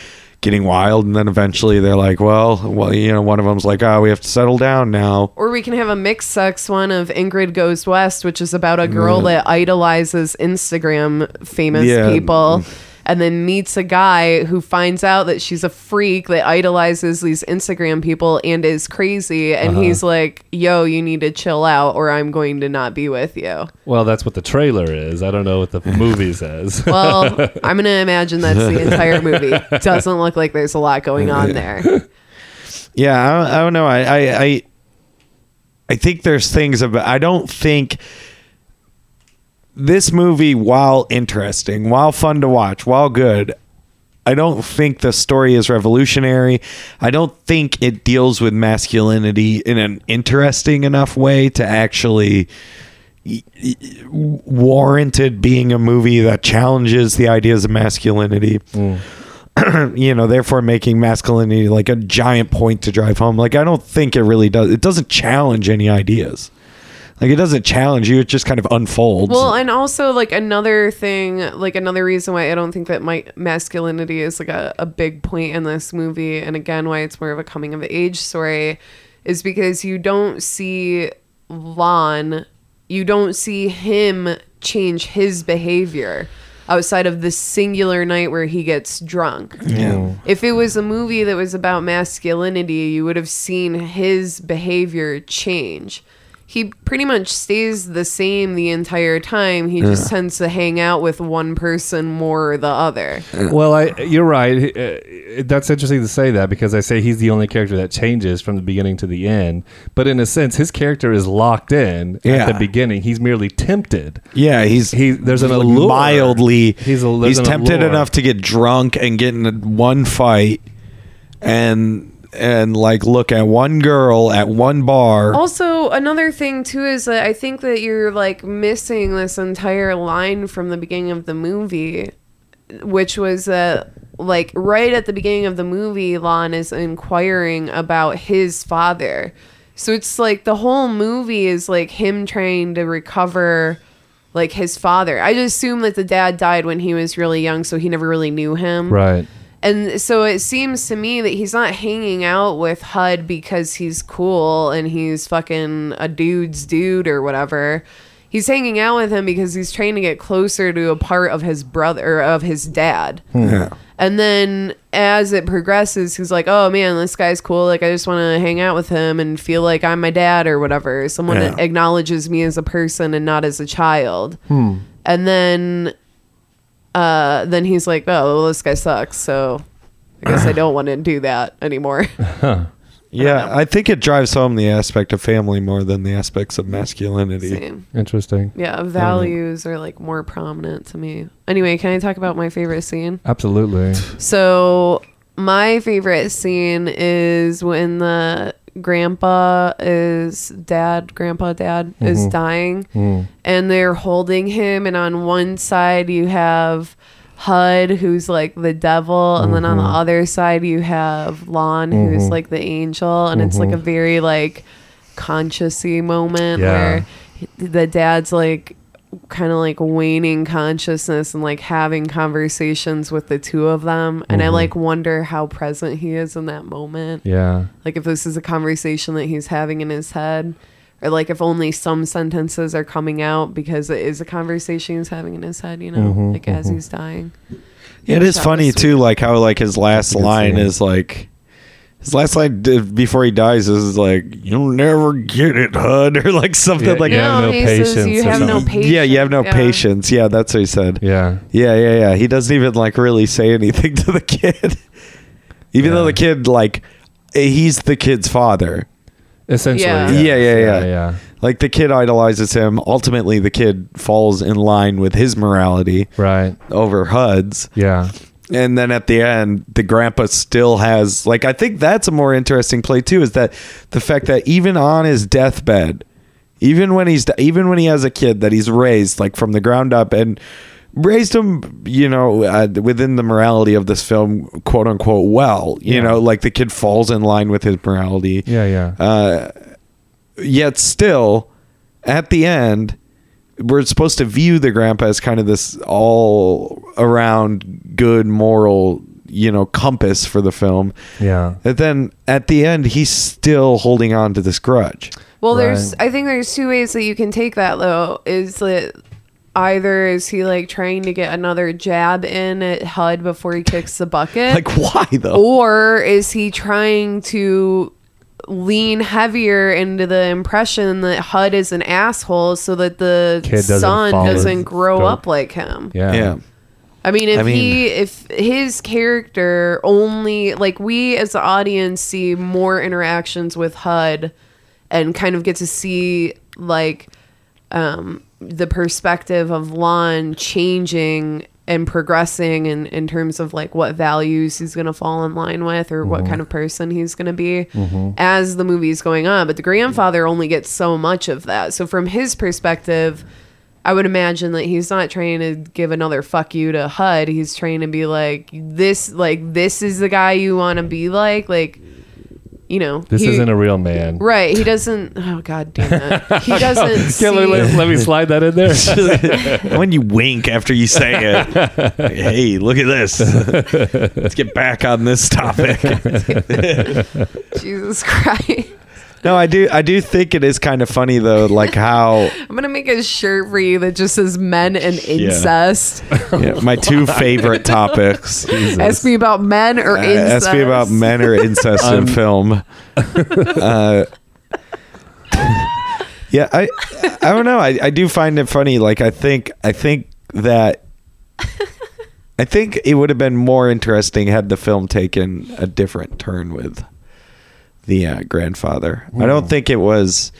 getting wild, and then eventually they're like, well, well, you know, one of them's like, oh, we have to settle down now. Or we can have a mixed sex one of Ingrid Goes West, which is about a girl that idolizes Instagram famous Yeah. people mm. And then meets a guy who finds out that she's a freak that idolizes these Instagram people and is crazy. And uh-huh. he's like, yo, you need to chill out or I'm going to not be with you. well, that's what the trailer is. I don't know what the movie says. Well, I'm going to imagine that's the entire movie. Doesn't look like there's a lot going on there. Yeah, I don't, I don't know. I, I I I think there's things about. I don't think this movie, while interesting, while fun to watch, while good, I don't think the story is revolutionary. I don't think it deals with masculinity in an interesting enough way to actually warranted being a movie that challenges the ideas of masculinity mm. you know, therefore making masculinity like a giant point to drive home. Like I don't think it really does. It doesn't challenge any ideas. Like it doesn't challenge you. It just kind of unfolds. Well, and also like another thing, like another reason why I don't think that my masculinity is like a, a big point in this movie, and again why it's more of a coming of age story, is because you don't see Lon, you don't see him change his behavior outside of the singular night where he gets drunk. yeah. If it was a movie that was about masculinity, you would have seen his behavior change. He pretty much stays the same the entire time. He just tends to hang out with one person more or the other. Well, I you're right. Uh, that's interesting to say that because I say he's the only character that changes from the beginning to the end. But in a sense, his character is locked in Yeah. at the beginning. He's merely tempted. Yeah, he's He there's an allure. mildly. He's a- there's he's tempted allure. enough to get drunk and get in one fight, and and like look at one girl at one bar. Also, another thing too is that I think that you're like missing this entire line from the beginning of the movie, which was that like right at the beginning of the movie, Lon is inquiring about his father. So it's like the whole movie is like him trying to recover like his father. I just assume that the dad died when he was really young, so he never really knew him. Right. And so it seems to me that he's not hanging out with HUD because he's cool and he's fucking a dude's dude or whatever. He's hanging out with him because he's trying to get closer to a part of his brother of his dad. Yeah. And then as it progresses, he's like, "Oh man, this guy's cool. Like I just want to hang out with him and feel like I'm my dad or whatever. Someone Yeah. acknowledges me as a person and not as a child." Hmm. And then uh then he's like, "Oh, well, this guy sucks. So I guess I don't want to do that anymore." Yeah, I think it drives home the aspect of family more than the aspects of masculinity. Same. Interesting. Yeah, values are like more prominent to me. Anyway, can I talk about my favorite scene? Absolutely. So my favorite scene is when the grandpa is dad, grandpa dad is dying Mm. and they're holding him and on one side you have HUD who's like the devil and then on the Mm-hmm. other side you have Lon who's like the angel and it's like a very like consciousy moment Yeah. where the dad's like kind of like waning consciousness and like having conversations with the two of them and Mm-hmm. i like wonder how present he is in that moment Yeah. like if this is a conversation that he's having in his head or like if only some sentences are coming out because it is a conversation he's having in his head you know Mhm, like as mhm. he's dying It is funny too, like how like his last line scene. is like his last line d- before he dies is like "You'll never get it, Hud," or like something Yeah, like you have no he says patience you or have no patience Yeah, you have no Yeah. patience. Yeah, that's what he said. Yeah. Yeah, yeah, yeah. He doesn't even like really say anything to the kid, even though the kid like he's the kid's father. Essentially. Yeah. yes. Yeah, yeah, yeah. Yeah. Like the kid idolizes him. Ultimately, the kid falls in line with his morality Right. over Hud's. Yeah. And then at the end the grandpa still has like i think that's a more interesting play too is that the fact that even on his deathbed even when he's even when he has a kid that he's raised like from the ground up and raised him you know uh, within the morality of this film quote unquote well you Yeah. know like the kid falls in line with his morality Yeah. Yeah. uh, yet still at the end we're supposed to view the grandpa as kind of this all around good moral you know compass for the film yeah. and then at the end he's still holding on to this grudge Well, there's I think there's two ways that you can take that though. Is that either is he like trying to get another jab in at HUD before he kicks the bucket? like why though or is he trying to lean heavier into the impression that HUD is an asshole so that the Kid doesn't son follow doesn't his grow dope. up like him? Yeah. yeah I mean, if I mean- he, if his character only, like we as the audience see more interactions with HUD and kind of get to see like um, the perspective of Lon changing and progressing in, in terms of like what values he's going to fall in line with or what mm-hmm. kind of person he's going to be mm-hmm. as the movie's going on. But the grandfather only gets so much of that. So from his perspective, I would imagine that he's not trying to give another fuck you to HUD. He's trying to be like this, like this is the guy you want to be like, like you know. This he- isn't a real man. right. He doesn't. Oh god damn it. He doesn't. see, Yeah, let, let- let me slide that in there. when you wink after you say it hey look at this let's get back on this topic Jesus Christ. No i do i do think it is kind of funny though like how I'm gonna make a shirt for you that just says men and incest. Yeah, my two favorite topics. Ask me about men or Uh, incest. ask me about men or incest in Um, film. Uh, Yeah, I I don't know. I, I do find it funny. Like I think I think that I think it would have been more interesting had the film taken a different turn with the uh, grandfather. I Hmm. don't think it was.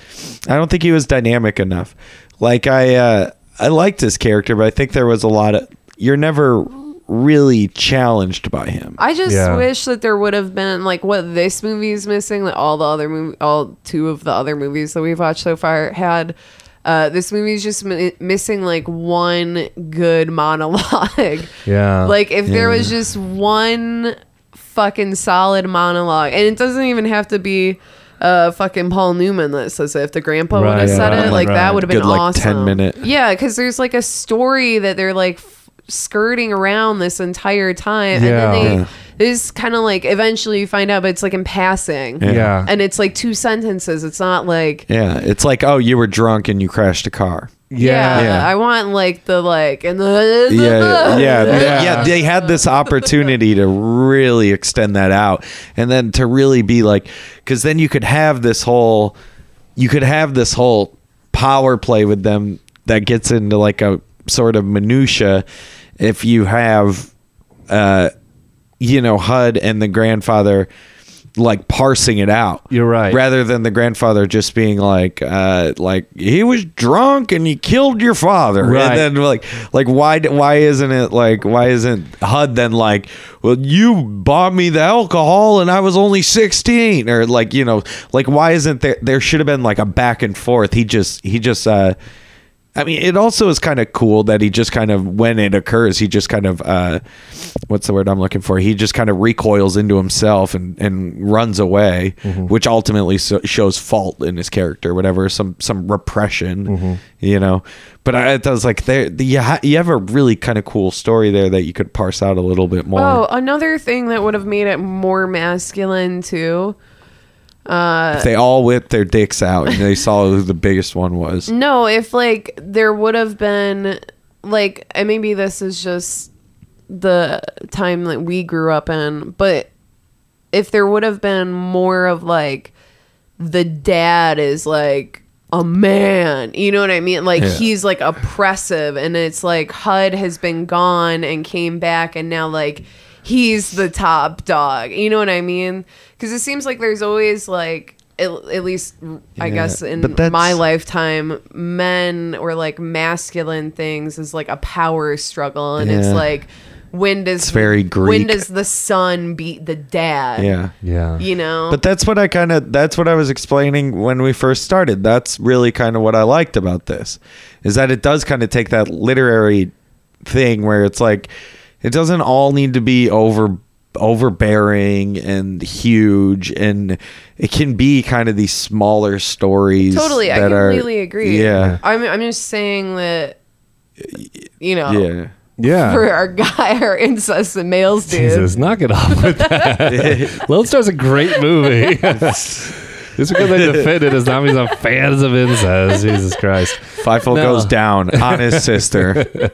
I don't think he was dynamic enough. Like I uh, I liked his character, but I think there was a lot of. You're never really challenged by him. I just Yeah. wish that there would have been like what this movie is missing. That all the other movie, all two of the other movies that we've watched so far had. Uh, this movie is just mi- missing like one good monologue. Yeah. like if there was just one fucking solid monologue, and it doesn't even have to be uh fucking Paul Newman that says it. If the grandpa would Right, have said right, it, like right. that would have been Good, like, awesome. 10 minute. Yeah, because there's like a story that they're like f- skirting around this entire time, Yeah. and then they Yeah. this kind of like eventually you find out, but it's like in passing. yeah. And it's like two sentences. It's not like Yeah, it's like oh, you were drunk and you crashed a car. yeah. Yeah. I want like the like and the yeah, yeah, they, Yeah. yeah. They had this opportunity to really extend that out, and then to really be like, because then you could have this whole, you could have this whole power play with them that gets into like a sort of minutia. If you have, uh, you know, HUD and the grandfather like parsing it out. You're right. Rather than the grandfather just being like, uh, like he was drunk and he killed your father, Right. and then like, like why, why isn't it like, why isn't HUD then like, well, you bought me the alcohol and I was only sixteen, or like, you know, like why isn't there? There should have been like a back and forth. He just, he just, uh, I mean, it also is kind of cool that he just kind of, when it occurs, he just kind of, uh, what's the word I'm looking for? He just kind of recoils into himself and, and runs away, which ultimately so, shows fault in his character, whatever, some some repression, you know. But I, it does like there, the, you, ha- you have a really kind of cool story there that you could parse out a little bit more. Oh, another thing that would have made it more masculine too. Uh, if they all whipped their dicks out and they saw who the biggest one was. No, if like there would have been like and maybe this is just the time that we grew up in, but if there would have been more of like the dad is like a man, you know what I mean? Like Yeah. he's like oppressive and it's like HUD has been gone and came back and now like he's the top dog. You know what I mean? Cuz it seems like there's always like at, at least I guess in my lifetime men or like masculine things is like a power struggle and it's like when does It's very when does the son beat the dad Yeah. yeah. you know But that's what I kind of that's what I was explaining when we first started. That's really kind of what I liked about this is that it does kind of take that literary thing where it's like it doesn't all need to be over overbearing and huge and it can be kind of these smaller stories totally i that are- completely agree yeah i'm, I'm just saying that you know yeah Yeah. for our guy our incest and males dude Jesus, knock it off with that. Lone Star's a great movie. Just because they defend it does not mean I'm fans of incest. Jesus Christ. Fievel No. goes down on his sister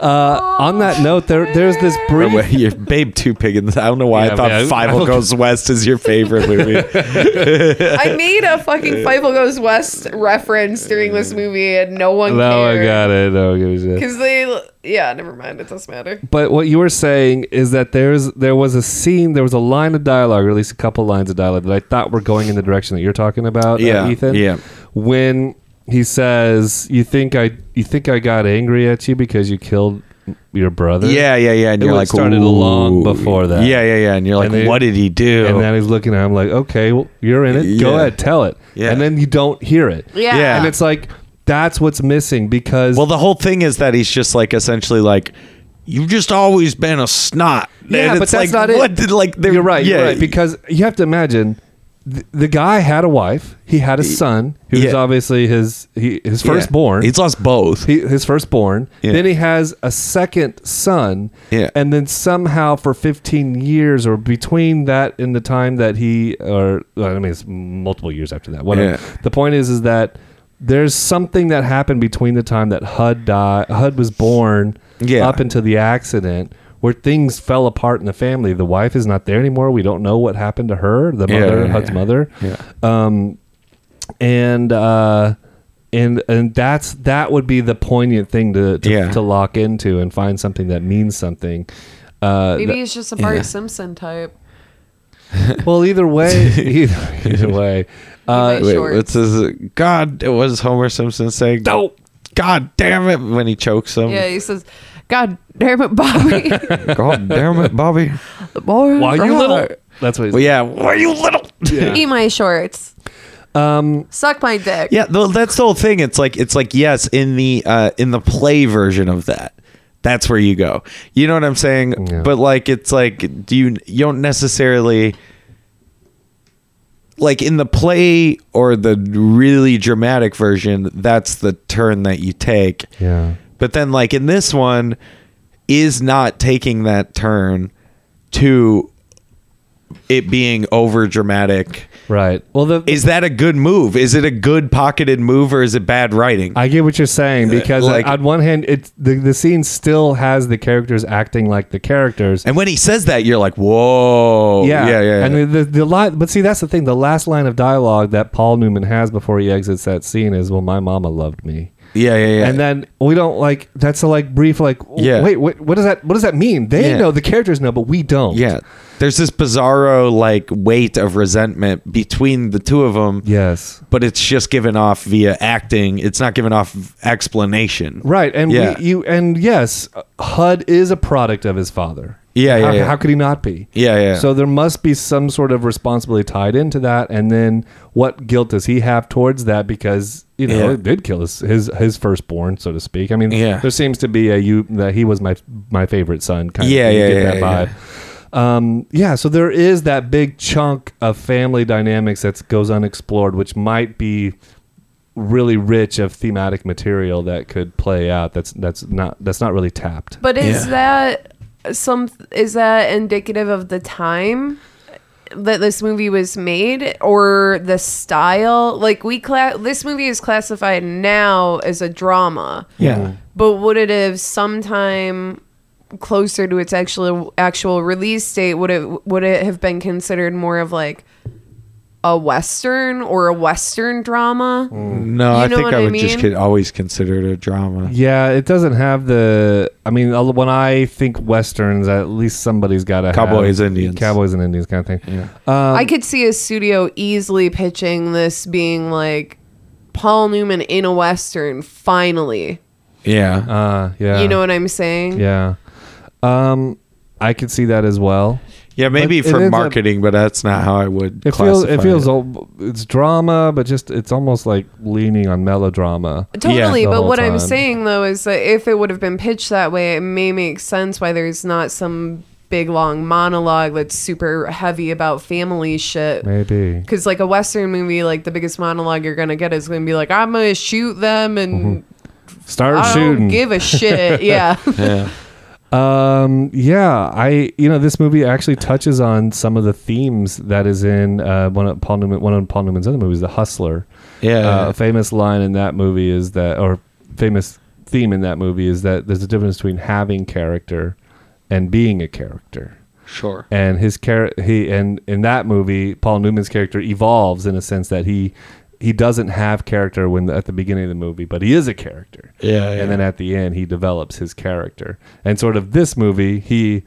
Uh, on that note, there there's this Or brief. wait, your babe two pig I don't know why Yeah, I thought man, I- Fievel Goes West is your favorite movie. i made a fucking Fievel goes west reference during this movie and no one No, I cared got it. No, give a shit. because they yeah never mind it doesn't matter But what you were saying is that there's there was a scene, there was a line of dialogue, or at least a couple lines of dialogue that I thought were going in the direction that you're talking about, uh, Yeah, Ethan. yeah. When he says, "You think I you think I got angry at you because you killed your brother?" Yeah, yeah, yeah. And It you're like, started "Ooh." long before that. Yeah, yeah, yeah. And you're like, And they- what did he do? And then he's looking at him like, "Okay, well, you're in it. Go ahead, tell it." Yeah. And then you don't hear it. yeah Yeah. And it's like that's what's missing because well, the whole thing is that he's just like essentially like, you've just always been a snot. Yeah, And but that's like, not it. What did like? they're- You're right. Yeah, You're right. Because you have to imagine th- the guy had a wife. He had a son who was Yeah. obviously his he, his firstborn. He's lost both. he, his firstborn. Yeah. Then he has a second son. Yeah. And then somehow for 15 years or between that and the time that he or well, I mean it's multiple years after that. Whatever. Yeah. The point is is that there's something that happened between the time that HUD died, HUD was born Yeah. up until the accident where things fell apart in the family. The wife is not there anymore. We don't know what happened to her, the Yeah, mother, yeah, HUD's yeah. mother. Yeah. Um, and uh, and and that's that would be the poignant thing to to, Yeah. to lock into and find something that means something. Uh, Maybe th- he's just a Bart yeah. Simpson type. well, either way, either, either way. Uh, Wait, what's his? God, what does Homer Simpson say? No. God damn it! When he chokes him. Yeah, he says, "God damn it, Bobby, God damn it, Bobby. the boy, Why you little? That's what. He's Well, yeah. Why you little? eat my shorts, Um. suck my dick." Yeah, th- that's the whole thing. It's like it's like yes, in the uh in the play version of that, that's where you go. You know what I'm saying? Yeah. But like it's like do you you don't necessarily like in the play or the really dramatic version, that's the turn that you take. Yeah. But then like in this one is not taking that turn to it being over dramatic. Right. Well, the Is that a good move? Is it a good pocketed move or is it bad writing? I get what you're saying uh, because like- on one hand, it's the the scene still has the characters acting like the characters. and when he says that, you're like, whoa. yeah, Yeah, yeah. And the, the the line, but see, that's the thing. The last line of dialogue that Paul Newman has before he exits that scene is, "Well, my mama loved me." Yeah, yeah, yeah. And then we don't like that's a like brief like Yeah. wait what, what does that what does that mean they Yeah. know the characters know but we don't yeah. There's this bizarro like weight of resentment between the two of them, yes but it's just given off via acting. It's not given off explanation. right and Yeah. we, you and yes HUD is a product of his father Yeah, yeah, how, yeah. how could he not be Yeah, yeah. so there must be some sort of responsibility tied into that and then what guilt does he have towards that because you know Yeah. it did kill his, his his firstborn so to speak I mean Yeah. there seems to be a you that he was my my favorite son kind Yeah, of. You yeah, get yeah, that yeah. vibe um, yeah, so there is that big chunk of family dynamics that goes unexplored, which might be really rich of thematic material that could play out. That's that's not that's not really tapped. But is Yeah. that some? Is that indicative of the time that this movie was made, or the style? Like we, cla- this movie is classified now as a drama. yeah. Mm-hmm. But would it have sometime closer to its actual actual release date? Would it would it have been considered more of like a western or a western drama? No, You I know think what I I would just mean? could always consider it a drama. Yeah, it doesn't have the. I mean, when I think westerns, at least somebody's got to Cowboys, have, Indians. cowboys and Indians kind of thing. Yeah. Um, I could see a studio easily pitching this being like Paul Newman in a western. Finally, Yeah. uh, yeah, you know what I'm saying? yeah. Um, I could see that as well. Yeah, maybe But for ends up- marketing, but that's not how I would. It feels it classify feels al- it's drama, but just it's almost like leaning on melodrama. Totally, the but whole what I'm saying though is that if it would have been pitched that way, it may make sense why there's not some big long monologue that's super heavy about family shit. Maybe. Because like a western movie, like the biggest monologue you're gonna get is gonna be like, "I'm gonna shoot them and Start I Mm-hmm. shooting. don't give a shit." yeah, Yeah. Um, yeah, I you know this movie actually touches on some of the themes that is in uh, one of Paul Newman, one of Paul Newman's other movies, The Hustler. Yeah. Uh, a famous line in that movie is that, or famous theme in that movie is that there's a difference between having character and being a character. sure. And his char- he and in that movie, Paul Newman's character evolves in a sense that he he doesn't have character when at the beginning of the movie, but he is a character Yeah. and then at the end he develops his character and sort of this movie he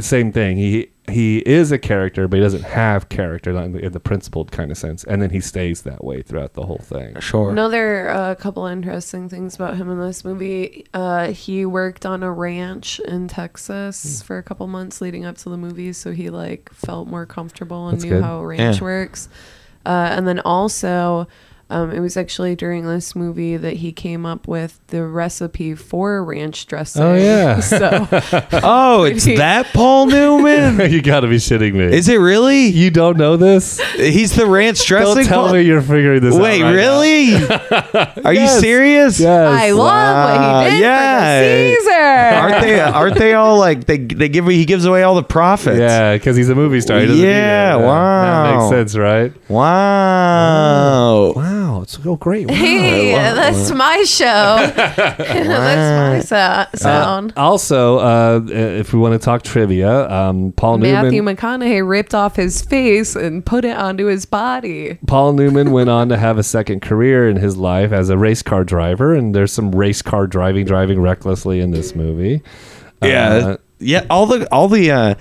same thing he he is a character but he doesn't have character not in the, in the principled kind of sense and then he stays that way throughout the whole thing sure. Another uh, couple interesting things about him in this movie. Uh, he worked on a ranch in. Texas for a couple months leading up to the movie, so he like felt more comfortable and That's knew good. how a ranch Yeah. works. Uh, and then also, um, it was actually during this movie that he came up with the recipe for ranch dressing. Oh, yeah. so oh, it's that Paul Newman. you gotta be shitting me Is it really? you don't know this He's the ranch dressing. don't tell Paul- me you're figuring this Wait, out right really? Are you serious? yes I love Wow, what he did yeah. for the Caesar. Aren't they? Aren't they all like they? They give. He gives away all the profits. yeah because he's a movie star he Yeah, it. that wow. makes sense right Wow. wow so oh, great. Wow. Hey, I love that's my show. that's my sa- sound. Also, uh, if we want to talk trivia, um, Paul Matthew Newman. McConaughey ripped off his face and put it onto his body. Paul Newman went on to have a second career in his life as a race car driver, and there's some race car driving, driving recklessly in this movie. Yeah, Uh, yeah. All the all the uh,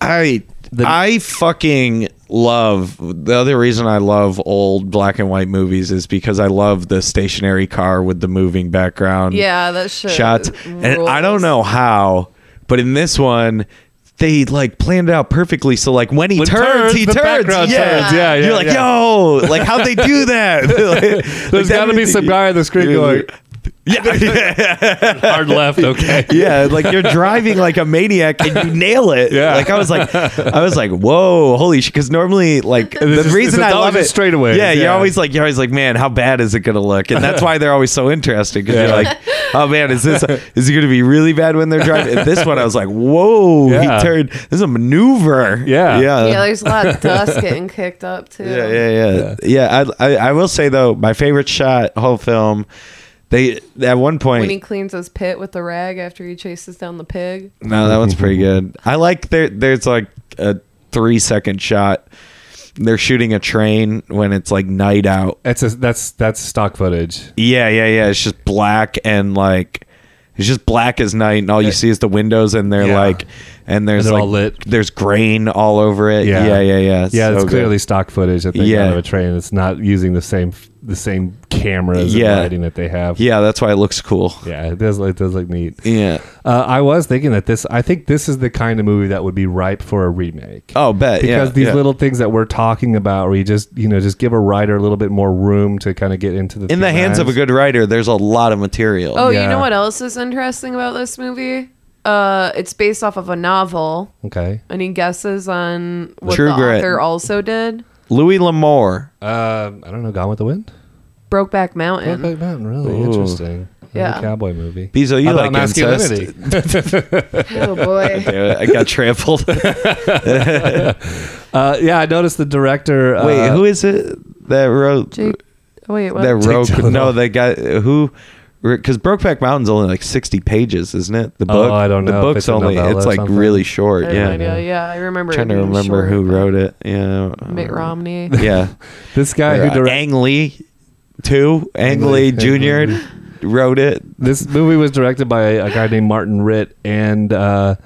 I The- I fucking love the other reason I love old black and white movies is because I love the stationary car with the moving background. Yeah, that shit. shots, and I don't know how, but in this one. They like planned it out perfectly. So like when he When turns, turns, he the turns. yeah. turns. Yeah, yeah, You're like, yeah. yo, like how'd they do that? Like, There's like, got to be some guy on the screen going Yeah, hard left. Okay. yeah, like you're driving like a maniac and you nail it. Yeah. like I was like, I was like, whoa, holy shit! Because normally, like the This reason it's I love always it straightaways, Yeah, you're yeah. always like, you're always like, man, how bad is it gonna look? And that's why they're always so interesting because Yeah. you're like, oh man, is this is it gonna be really bad when they're driving? And this one, I was like, whoa, Yeah. he turned. This is a maneuver. Yeah. yeah, Yeah, there's a lot of dust getting kicked up too. yeah, yeah, yeah. Yeah, I, I, I will say though, my favorite shot whole film. They at one point When he cleans his pit with the rag after he chases down the pig. No, that one's pretty good. I like there. There's like a three second shot. They're shooting a train when it's like night out. That's a, that's that's stock footage. Yeah, yeah, yeah. It's just black and like it's just black as night, and all you uh, see is the windows, and they're Yeah. like, and there's they're like all lit. there's grain all over it. Yeah, yeah, yeah. Yeah, Yeah, So it's good. clearly stock footage that they Yeah. got of a train. It's not using the same the same cameras Yeah. and lighting that they have. Yeah, that's why it looks cool. Yeah, it does. It does look neat. Yeah. Uh, I was thinking that this. I think this is the kind of movie that would be ripe for a remake. Oh, bet. because yeah, these yeah. little things that we're talking about, where you just you know just give a writer a little bit more room to kind of get into the in the hands of a good writer, there's a lot of material. Oh, Yeah. you know what else is interesting about this movie? Uh, it's based off of a novel. Okay. Any guesses on what True the Grit. author also did? Louis L'Amour. Um, I don't know. Gone with the Wind. Brokeback Mountain. Brokeback Mountain. Really Ooh. interesting. Yeah. Another cowboy movie. Beezo, you How like incest? masculinity? Oh boy. Yeah, I got trampled. uh, yeah, I noticed the director. Uh, Wait, who is it that wrote Jake. Oh, wait, what? that wrote? Gyllenhaal. No, that guy who. Because Brokeback Mountain's only like sixty pages, isn't it? The book. Oh, book. I don't know The book's it's only. It's like something. really short. I have Yeah. no idea. Yeah, I remember. trying it to remember short, who wrote it. Yeah. Mitt Romney. Yeah. this guy Uh, who directed Ang Lee, too. Ang Ang Lee Lee. Jr. wrote it. this movie was directed by a guy named Martin Ritt, and uh,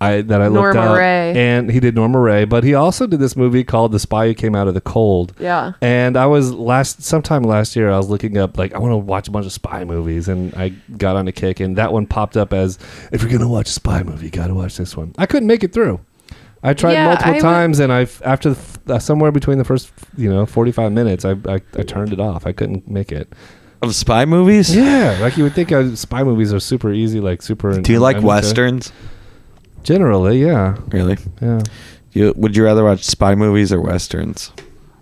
I that I looked Norma up, Rae. and he did Norma Rae, but he also did this movie called The Spy Who Came Out of the Cold. Yeah. And I was last sometime last year I was looking up like I want to watch a bunch of spy movies and I got on a kick and that one popped up as if you're gonna watch a spy movie you got to watch this one. I couldn't make it through. I tried Yeah, multiple I would- times and I after the, uh, somewhere between the first you know 45 minutes I, I I turned it off. I couldn't make it. Of spy movies? Yeah, like you would think uh, spy movies are super easy, like super. Do you like I'm westerns? Generally, yeah, Really? yeah. You, would you rather watch spy movies or westerns?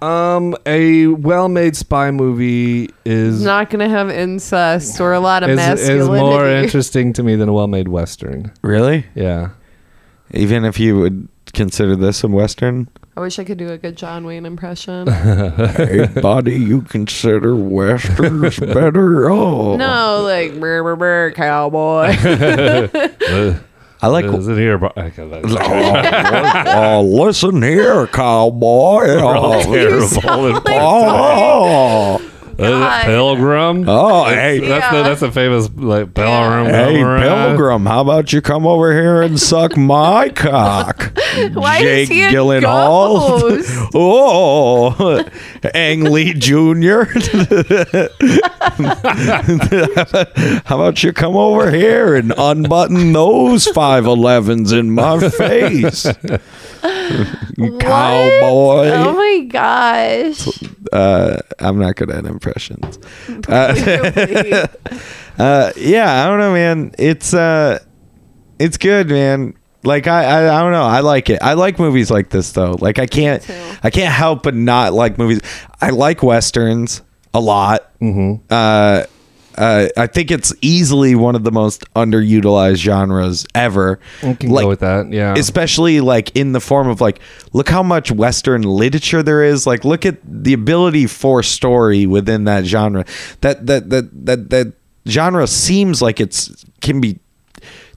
Um, a well-made spy movie is Not gonna have incest or a lot of is, is masculinity. more interesting to me than a well-made western. Really? Yeah. Even if you would consider this a western? I wish I could do a good John Wayne impression. hey, buddy, you consider westerns better? Oh, no, like brr, brr, brr, cowboy. Uh, I like. is it here? bro- okay, that's- oh, oh, listen here, cowboy. We're all Oh, terrible. and- oh, Uh, God. Pilgrim. oh, hey, That's the that's a famous like Pilgrim. Hey, Pilgrim. Pilgrim, how about you come over here and suck my cock? Why is Jake he Gyllenhaal. oh, Ang Lee Jr. how about you come over here and unbutton those 511s in my face? You Cowboy. Oh my gosh. Uh, I'm not good at impressions. Really? Uh, yeah, I don't know, man. It's uh, it's good, man. Like I, I, I don't know. I like it. I like movies like this though. Like I can't. I can't help but not like movies. I like westerns a lot. Mhm. Uh, Uh, I think it's easily one of the most underutilized genres ever. I can Like, go with that. Yeah. especially like in the form of like look how much western literature there is like look at the ability for story within that genre that that that that that genre seems like it's can be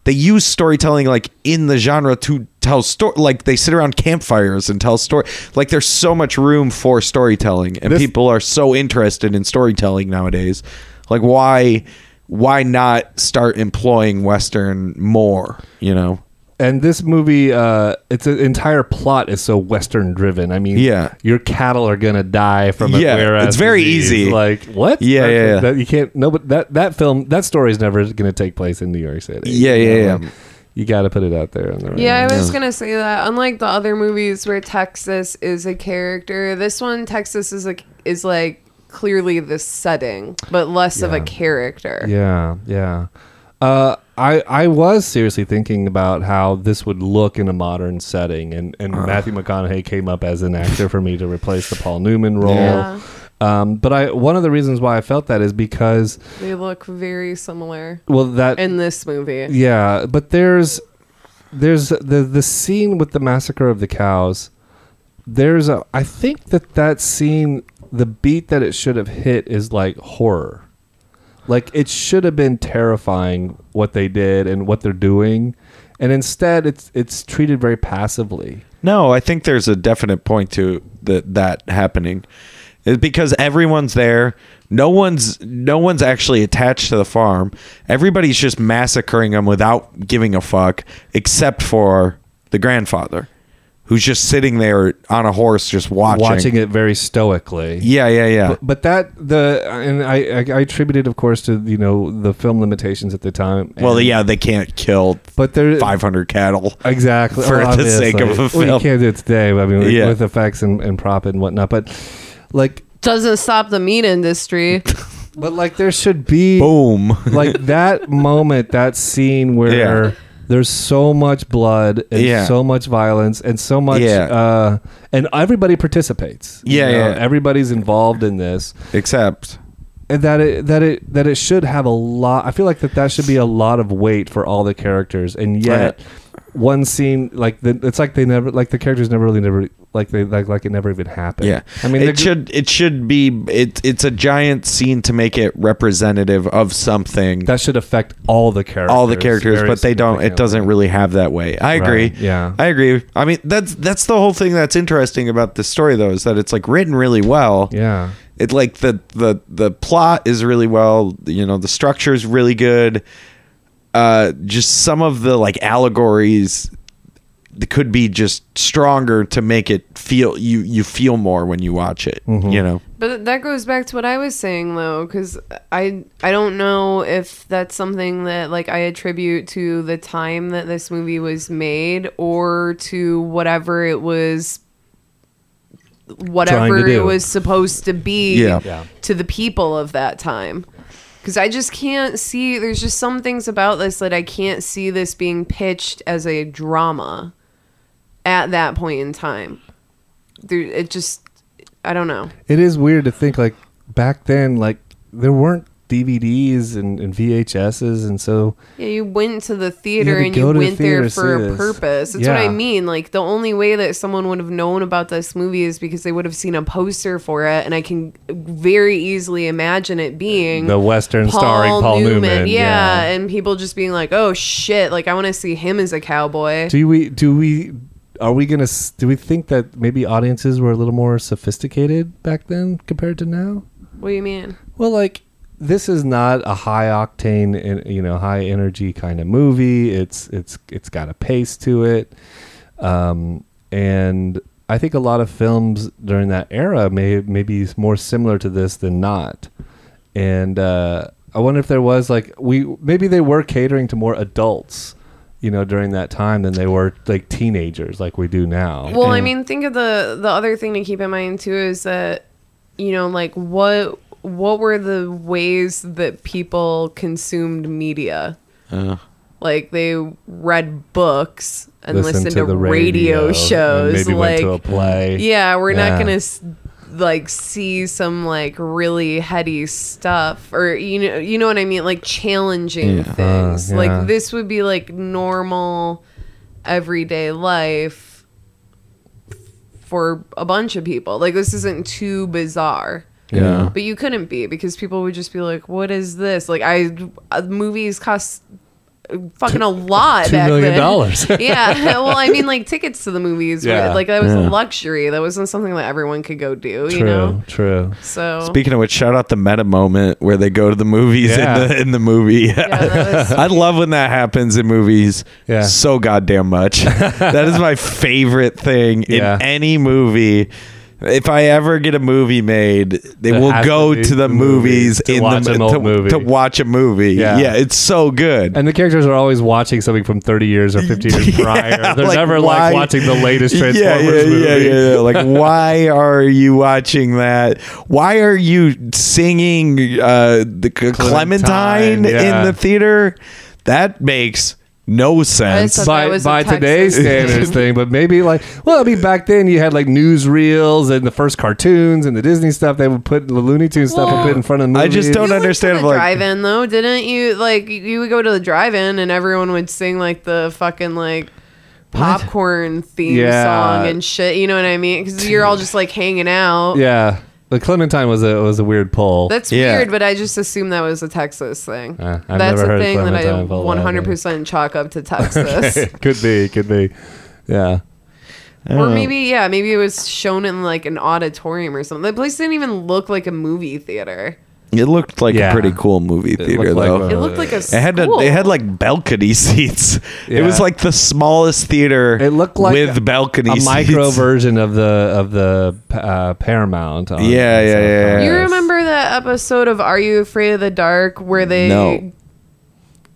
they use storytelling like in the genre to tell story like they sit around campfires and tell story like there's so much room for storytelling and This- people are so interested in storytelling nowadays like why why not start employing western more you know and this movie, uh, its entire plot is so Western driven. I mean, Yeah. your cattle are gonna die from a Yeah, whereas it's very disease. easy. Like what? Yeah, Like, yeah, yeah. That, you can't. No, but that that film that story is never gonna take place in New York City. Yeah, You yeah, know, yeah. like, you got to put it out there. On the Yeah, I was Yeah. gonna say that. Unlike the other movies where Texas is a character, this one Texas is like is like clearly the setting, but less of a character. Yeah, yeah. Uh, I I was seriously thinking about how this would look in a modern setting, and and Matthew McConaughey came up as an actor for me to replace the Paul Newman role. Yeah. Um, but I one of the reasons why I felt that is because They look very similar well that in this movie. yeah, but there's there's the the scene with the massacre of the cows. There's a I think that that scene the beat that it should have hit is like horror. Like it should have been terrifying what they did and what they're doing, and instead it's it's treated very passively. No, I think there's a definite point to that that happening. It's because everyone's there. No one's no one's actually attached to the farm. Everybody's just massacring them without giving a fuck, except for the grandfather, who's just sitting there on a horse, just watching. watching it very stoically. Yeah, yeah, yeah. But, but that the and I, I I attribute it, of course, to you know the film limitations at the time. well, yeah, they can't kill but there 500 cattle. exactly for the obviously. sake of a Well, you can't do it today. I mean, with, Yeah. with effects and, and prop and whatnot. But like, Doesn't stop the meat industry. but like, there should be Boom. like that moment, that scene where. Yeah. There's so much blood and Yeah. so much violence and so much, Yeah. uh, and everybody participates. you Yeah, yeah. Everybody's involved in this. Except and that it that it that it should have a lot. I feel like that that should be a lot of weight for all the characters, and yet one scene like the, it's like they never like the characters never really never like they like like it never even happened. Yeah, I mean it should it should be it, it's a giant scene to make it representative of something. that should affect all the characters, all the characters, but they don't. It doesn't really have that way. I agree. Right, yeah. I agree. I mean, that's that's the whole thing that's interesting about this story, though, is that it's like written really well. Yeah, It like the the the plot is really well. You know, the structure is really good. Uh, just some of the like allegories that could be just stronger to make it feel you you feel more when you watch it. Mm-hmm. You know. But that goes back to what I was saying though, because I I don't know if that's something that like I attribute to the time that this movie was made or to whatever it was whatever it was supposed to be Yeah. Yeah. to the people of that time. Because I just can't see, there's just some things about this that I can't see this being pitched as a drama at that point in time. There, it just, I don't know. it is weird to think like back then, like there weren't DVDs and, and VHSs, and so Yeah, you went to the theater to and you the went theater there for a this. purpose. That's what I mean. Like the only way that someone would have known about this movie is because they would have seen a poster for it, and I can very easily imagine it being the Western starring Paul Newman. Yeah, and people just being like, "Oh shit!" Like I want to see him as a cowboy. Do we do we are we gonna s- do we think that maybe audiences were a little more sophisticated back then compared to now? What do you mean? Well, like this is not a high octane, you know, high energy kind of movie. It's it's it's got a pace to it, um, and I think a lot of films during that era may maybe more similar to this than not. And uh, I wonder if there was like we maybe they were catering to more adults, you know, during that time than they were like teenagers like we do now. Well, I mean, think of the the other thing to keep in mind too is that you know, like what what were the ways that people consumed media? Uh, Like they read books and Listen listened to, the radio, and shows. maybe like went to a play. yeah, we're Yeah. not gonna like see some like really heady stuff or you know you know what I mean like challenging Yeah. things. Uh, yeah. Like this would be like normal everyday life for a bunch of people. Like this isn't too bizarre. Yeah. But you couldn't be because people would just be like, "What is this?" Like I uh, movies cost uh, fucking a lot. Two back million then. dollars. yeah. Well, I mean, like tickets to the movies. Yeah. Yeah. Like that was Yeah. a luxury. That wasn't something that everyone could go do. True, You know. true. So Speaking of which, shout out the meta moment where they go to the movies Yeah. in the in the movie. that was I love when that happens in movies Yeah. so goddamn much. that is my favorite thing Yeah. in any movie. If I ever get a movie made, they will go to to the movies to in watch the an old to, movie. to watch a movie. Yeah. Yeah. it's so good. And the characters are always watching something from 30 years or 50 years Yeah, prior. They're like, never why- like watching the latest Transformers yeah, movie. Yeah, yeah, yeah. Like, why are you watching that? Why are you singing uh, the Clementine, yeah. in the theater? That makes no sense. thought by was a by Texas today's thing. standards thing, but maybe like well, I mean back then you had like newsreels and the first cartoons and the Disney stuff they would put the Looney Tunes stuff would put in front of the I movies. just don't You went to understand, the like- drive-in though, didn't you? Like you would go to the drive-in and everyone would sing like the fucking like popcorn theme Yeah. song and shit. You know what I mean? Because you're all just like hanging out. Yeah, the Clementine was a was a weird pull. That's Yeah. weird, but I just assume that was a Texas thing. Uh, I've That's never heard a of thing that I Clementine pull that, 100% chalk up to Texas. could be, could be. Yeah. or maybe, yeah, maybe it was shown in like an auditorium or something. The place didn't even look like a movie theater. It looked like Yeah. a pretty cool movie theater, looked like though. a- It looked like a it had to, school. it had like balcony seats. It was Yeah. like the smallest theater. It looked like with a- balcony a seats. micro version of the of the uh, Paramount. On, Yeah, yeah, yeah, South yeah. You remember that episode of Are You Afraid of the Dark where they No.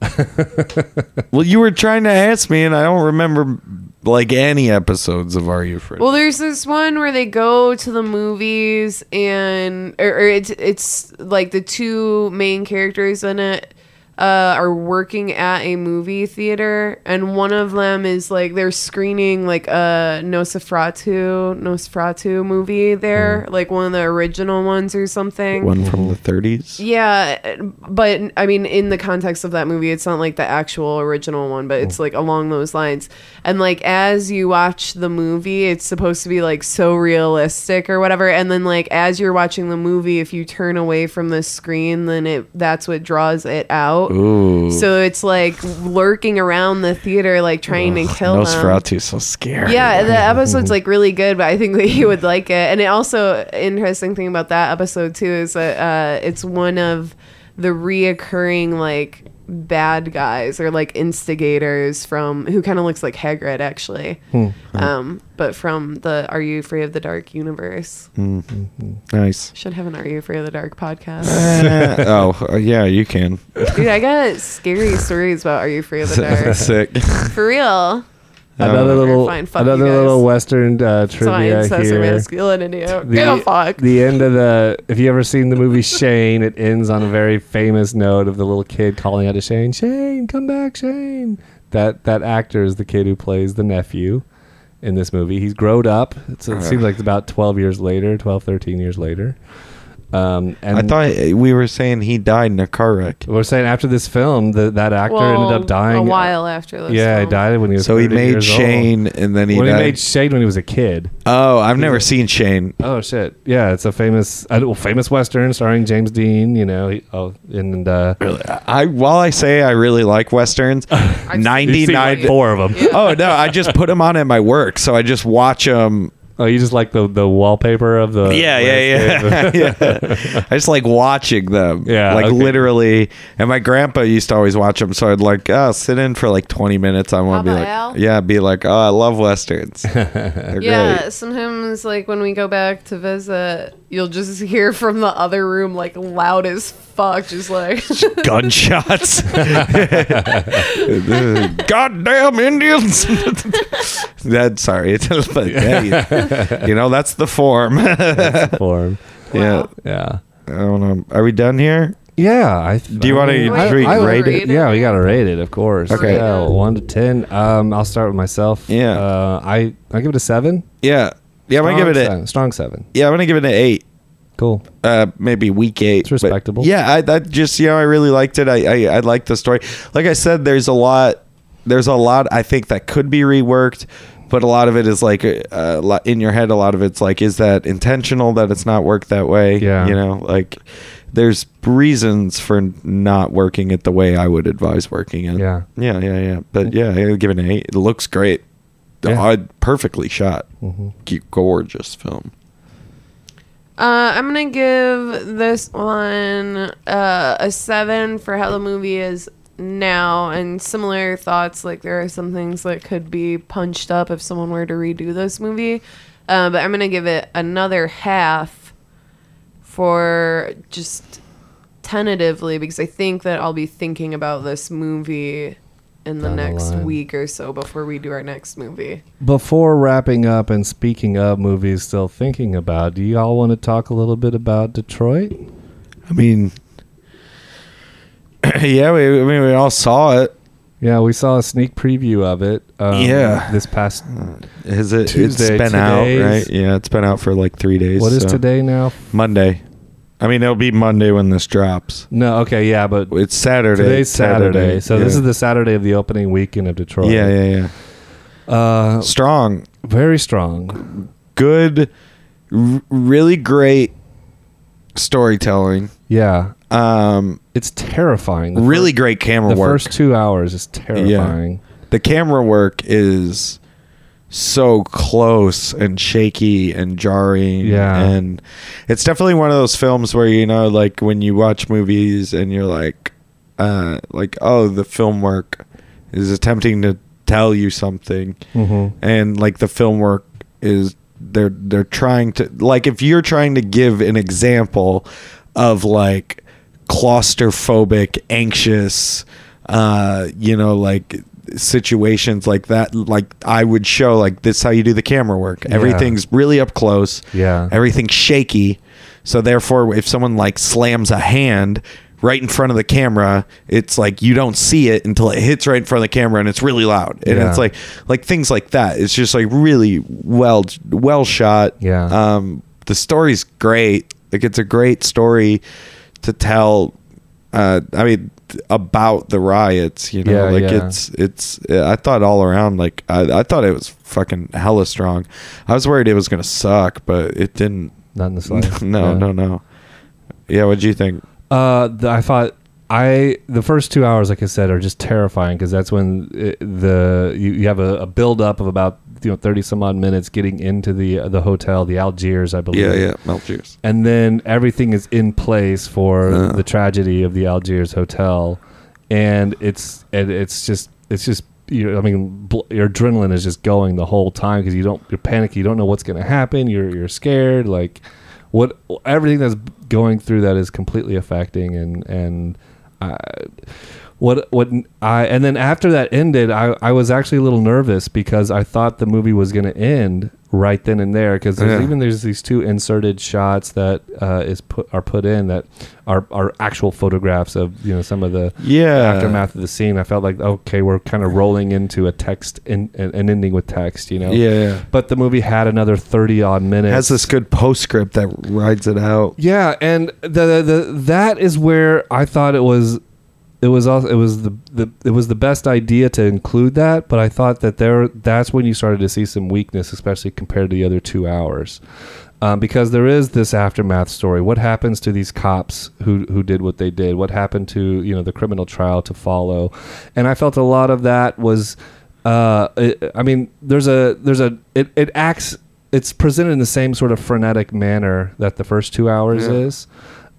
Well, you were trying to ask me, and I don't remember like any episodes of Are You Afraid? Well, there's this one where they go to the movies and or, or it's it's like the two main characters in it uh, are working at a movie theater, and one of them is like they're screening like a Nosferatu Nosferatu movie there, like one of the original ones or something. One from the 30s. Yeah, but I mean, in the context of that movie, it's not like the actual original one, but it's like along those lines. And like as you watch the movie, it's supposed to be like so realistic or whatever. And then like as you're watching the movie, if you turn away from the screen, then it that's what draws it out. Ooh. So it's like lurking around the theater, like trying to kill them. Nosferatu's so scary. Yeah, the episode's like really good, but I think that you would like it. And it also interesting thing about that episode too is that uh, it's one of the reoccurring like bad guys or like instigators from who kind of looks like Hagrid actually, um, but from the Are You Afraid of the Dark universe. Nice. Should have an Are You Afraid of the Dark podcast. Eh, oh, uh, yeah, you can. Dude, I got scary stories about Are You Free of the Dark Sick. for real. Another Uh, little, fine, fuck another guys. little Western uh, trivia incest or here. masculinity. The, Give a fuck. the end of the. If you ever seen the movie Shane, it ends on a very famous note of the little kid calling out to Shane, "Shane, come back, Shane." That that actor is the kid who plays the nephew in this movie. He's grown up. It's, it seems like it's about 12 years later, 12, 13 years later. Um, and I thought we were saying he died in a car wreck. we're saying after this film, the, that actor ended up dying a while after this. Yeah, he died when he was. So he made years old. Shane, and then he When died. he made Shane when he was a kid. oh, I've never seen Shane. Oh shit! Yeah, it's a famous, uh, well, famous western starring James Dean. You know, he, oh, and uh, I while I say I really like westerns, ninety nine you've like, four of them. Oh no, I just put them on at my work, so I just watch them. Oh, you just like the the wallpaper of the Yeah, yeah, landscape? yeah, yeah. I just like watching them. Yeah, like okay. literally. And my grandpa used to always watch them, so I'd like, oh, sit in for like twenty minutes. I want to be like, Al? yeah, be like, oh, I love westerns. Yeah, great. sometimes like when we go back to visit, you'll just hear from the other room like loud as fuck, just like Gunshots. Goddamn Indians. that sorry, but hey, you know that's the form. form. Yeah, Yeah. I don't know. Are we done here? Yeah, I. Do you wanna I- Wait, I- I- rate it? Yeah, we gotta rate it, of course. Okay. Yeah, one to ten. Um, I'll start with myself. Yeah. Uh, I I give it a seven. Yeah. Yeah, I'm gonna give it a seven. strong seven. yeah. I'm gonna give it an eight. Cool. uh maybe week eight. It's respectable. But yeah, I, I just you know I really liked it. I, I I liked the story. Like I said, there's a lot. There's a lot I think that could be reworked, but a lot of it is like uh, in your head. A lot of it's like, is that intentional that it's not worked that way? Yeah. you know, like there's reasons for not working it the way I would advise working it. Yeah. yeah, yeah, yeah. But yeah, I give it an eight. It looks great. Yeah. Uh, perfectly shot. Mhm. Gorgeous film. Uh, I'm gonna give this one uh, a seven for how the movie is now, and similar thoughts. Like there are some things that could be punched up if someone were to redo this movie, uh, but I'm gonna give it another half for just tentatively because I think that I'll be thinking about this movie in the Down the next week or so before we do our next movie. Before wrapping up and speaking of movies still thinking about, do you all want to talk a little bit about Detroit? I mean, yeah, we, I mean, we all saw it. Yeah, we saw a sneak preview of it. Um, Yeah. This past. Is it? Tuesday, it's been two out, right? Yeah, it's been out for like three days. What is so- today now? Monday. I mean, it'll be Monday when this drops. No, okay, yeah, but It's Saturday. today's Saturday. So this is the Saturday of the opening weekend of Detroit. Yeah, yeah, yeah. Uh, Strong, very strong. good, r- really great storytelling. Yeah, Um, it's terrifying. The really great camera work. the work. first two hours is terrifying. the camera work is so close and shaky and jarring Yeah. and it's definitely one of those films where you know like when you watch movies and you're like uh like oh the film work is attempting to tell you something Mhm. and like the film work is they're they're trying to like if you're trying to give an example of like claustrophobic anxious uh you know like situations like that like i would show like this is how you do the camera work Yeah. everything's really up close Yeah. everything's shaky so therefore if someone like slams a hand right in front of the camera it's like you don't see it until it hits right in front of the camera and it's really loud and Yeah. it's like like things like that it's just like really well well shot Yeah. um the story's great like it's a great story to tell uh i mean about the riots you know Yeah, like yeah. it's it's i thought all around like I, I thought it was fucking hella strong i was worried it was gonna suck but it didn't Not in the slightest. no Yeah. no no yeah what'd you think Uh, the, I thought I the first two hours, like I said, are just terrifying because that's when it, the you, you have a, a build up of about you know thirty some odd minutes getting into the the hotel, the Algiers, I believe. yeah yeah juice and then everything is in place for Uh. the tragedy of the Algiers hotel, and it's and it's just it's just you I mean bl- your adrenaline is just going the whole time because you don't you're panicky you don't know what's going to happen you're you're scared like what everything that's going through that is completely affecting and and uh, what what I and then after that ended, I I was actually a little nervous because I thought the movie was going to end right then and there because there's Yeah. even there's these two inserted shots that uh, is put are put in that are are actual photographs of you know some of the yeah aftermath of the scene. I felt like okay, we're kind of rolling into a text in, an an ending with text, you know. yeah, yeah. But the movie had another thirty odd minutes. has this good postscript that rides it out Yeah, and the, the, the that is where I thought it was it was also it was the, the it was the best idea to include that, but I thought that there that's when you started to see some weakness, especially compared to the other two hours. Um, because there is this aftermath story. What happens to these cops who who did what they did? What happened to you know the criminal trial to follow? And I felt a lot of that was, uh, it, I mean, there's a there's a it, it acts it's presented in the same sort of frenetic manner that the first two hours Yeah. is,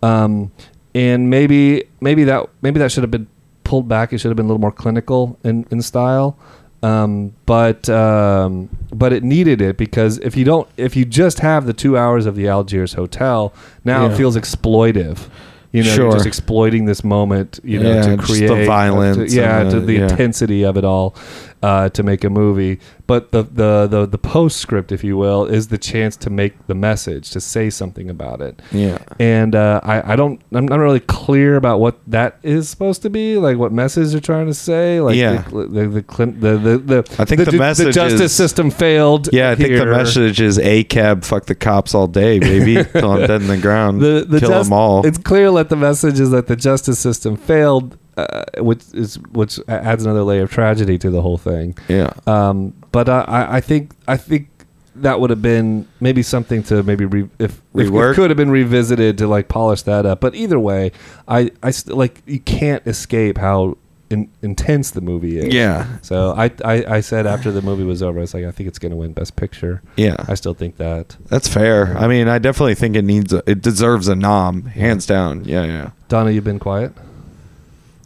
um, and maybe maybe that maybe that should have been pulled back. It should have been a little more clinical in in style. Um, but um, but it needed it because if you don't if you just have the two hours of the Algiers hotel, now Yeah. it feels exploitive. You know, you're just exploiting this moment, you know, Yeah, to just the create violence to- yeah, and to the- the yeah. intensity of it all. Uh, to make a movie. But the, the the the postscript, if you will, is the chance to make the message to say something about it. Yeah. And uh, I I don't I'm not really clear about what that is supposed to be, like what message they're trying to say. Like Yeah. the the the, the, the, the I think the ju- message the justice is- system failed. Yeah, I think the message is a cab, fuck the cops all day, baby. Till I'm dead in the ground. the, the Kill just- them all. It's clear that the message is that the justice system failed, uh, which is which adds another layer of tragedy to the whole thing. yeah. Um, but I, I think I think that would have been maybe something to maybe re- if, if it could have been revisited to like polish that up. But either way, I I st- like you can't escape how in, intense the movie is. Yeah. So I, I I said after the movie was over, I was like, I think it's going to win Best Picture. Yeah. I still think that. That's fair. I mean, I definitely think it needs a, it deserves a nom, hands down. Yeah, yeah. Donna, you've been quiet.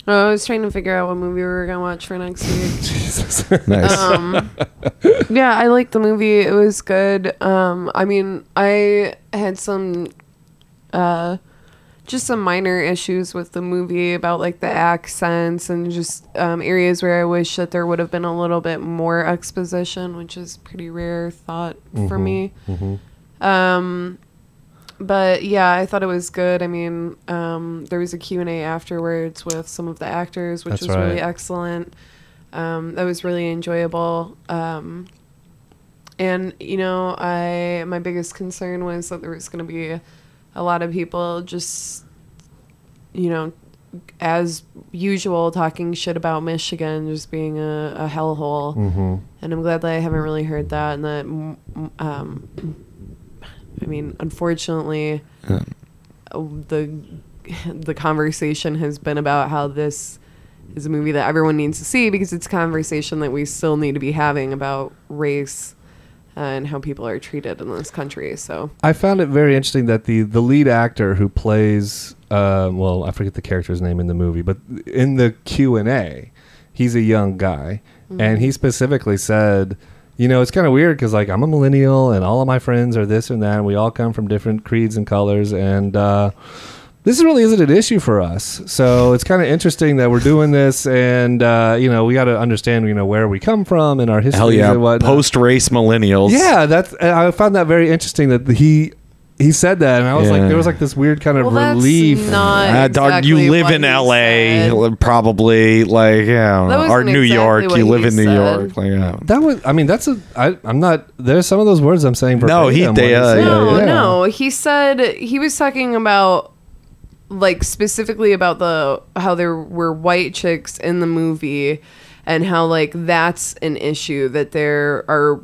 I was trying to figure out what movie we were gonna watch for next week. Jesus. Nice. um, yeah, I liked the movie. It was good. Um, I mean, I had some, uh, just some minor issues with the movie about like the accents and just um, areas where I wish that there would have been a little bit more exposition, which is pretty rare thought for me. Mhm. Um, but yeah, I thought it was good. I mean, um, there was a Q&A afterwards with some of the actors, which That's was really excellent. Um, that was really enjoyable. Um, and you know, I my biggest concern was that there was going to be a lot of people just, you know, as usual, talking shit about Michigan just being a, a hellhole. Mhm. And I'm glad that I haven't really heard that, and that, mm, mm, um, I mean, unfortunately, Yeah. the the conversation has been about how this is a movie that everyone needs to see because it's a conversation that we still need to be having about race and how people are treated in this country. So I found it very interesting that the the lead actor who plays um, well, I forget the character's name in the movie, but in the Q and A, he's a young guy, and he specifically said, you know, it's kind of weird because like I'm a millennial and all of my friends are this and that, and we all come from different creeds and colors, and uh, this really isn't an issue for us. So it's kind of interesting that we're doing this, and uh, you know, we got to understand, you know, where we come from and our history Hell yeah. Post race millennials. Yeah, that's. I found that very interesting that he he said that, and I was like, there was like this weird kind of well, that's relief. not Ah, dog, exactly you live what in he LA, said. probably like yeah, That or wasn't New exactly York. what You live he in New said. York, like yeah. that was. I mean, that's a. I, I'm not. There's some of those words I'm saying. No, he- verbatim they, uh, said no, it. yeah. no. He said he was talking about like specifically about the how there were white chicks in the movie and how like that's an issue that there are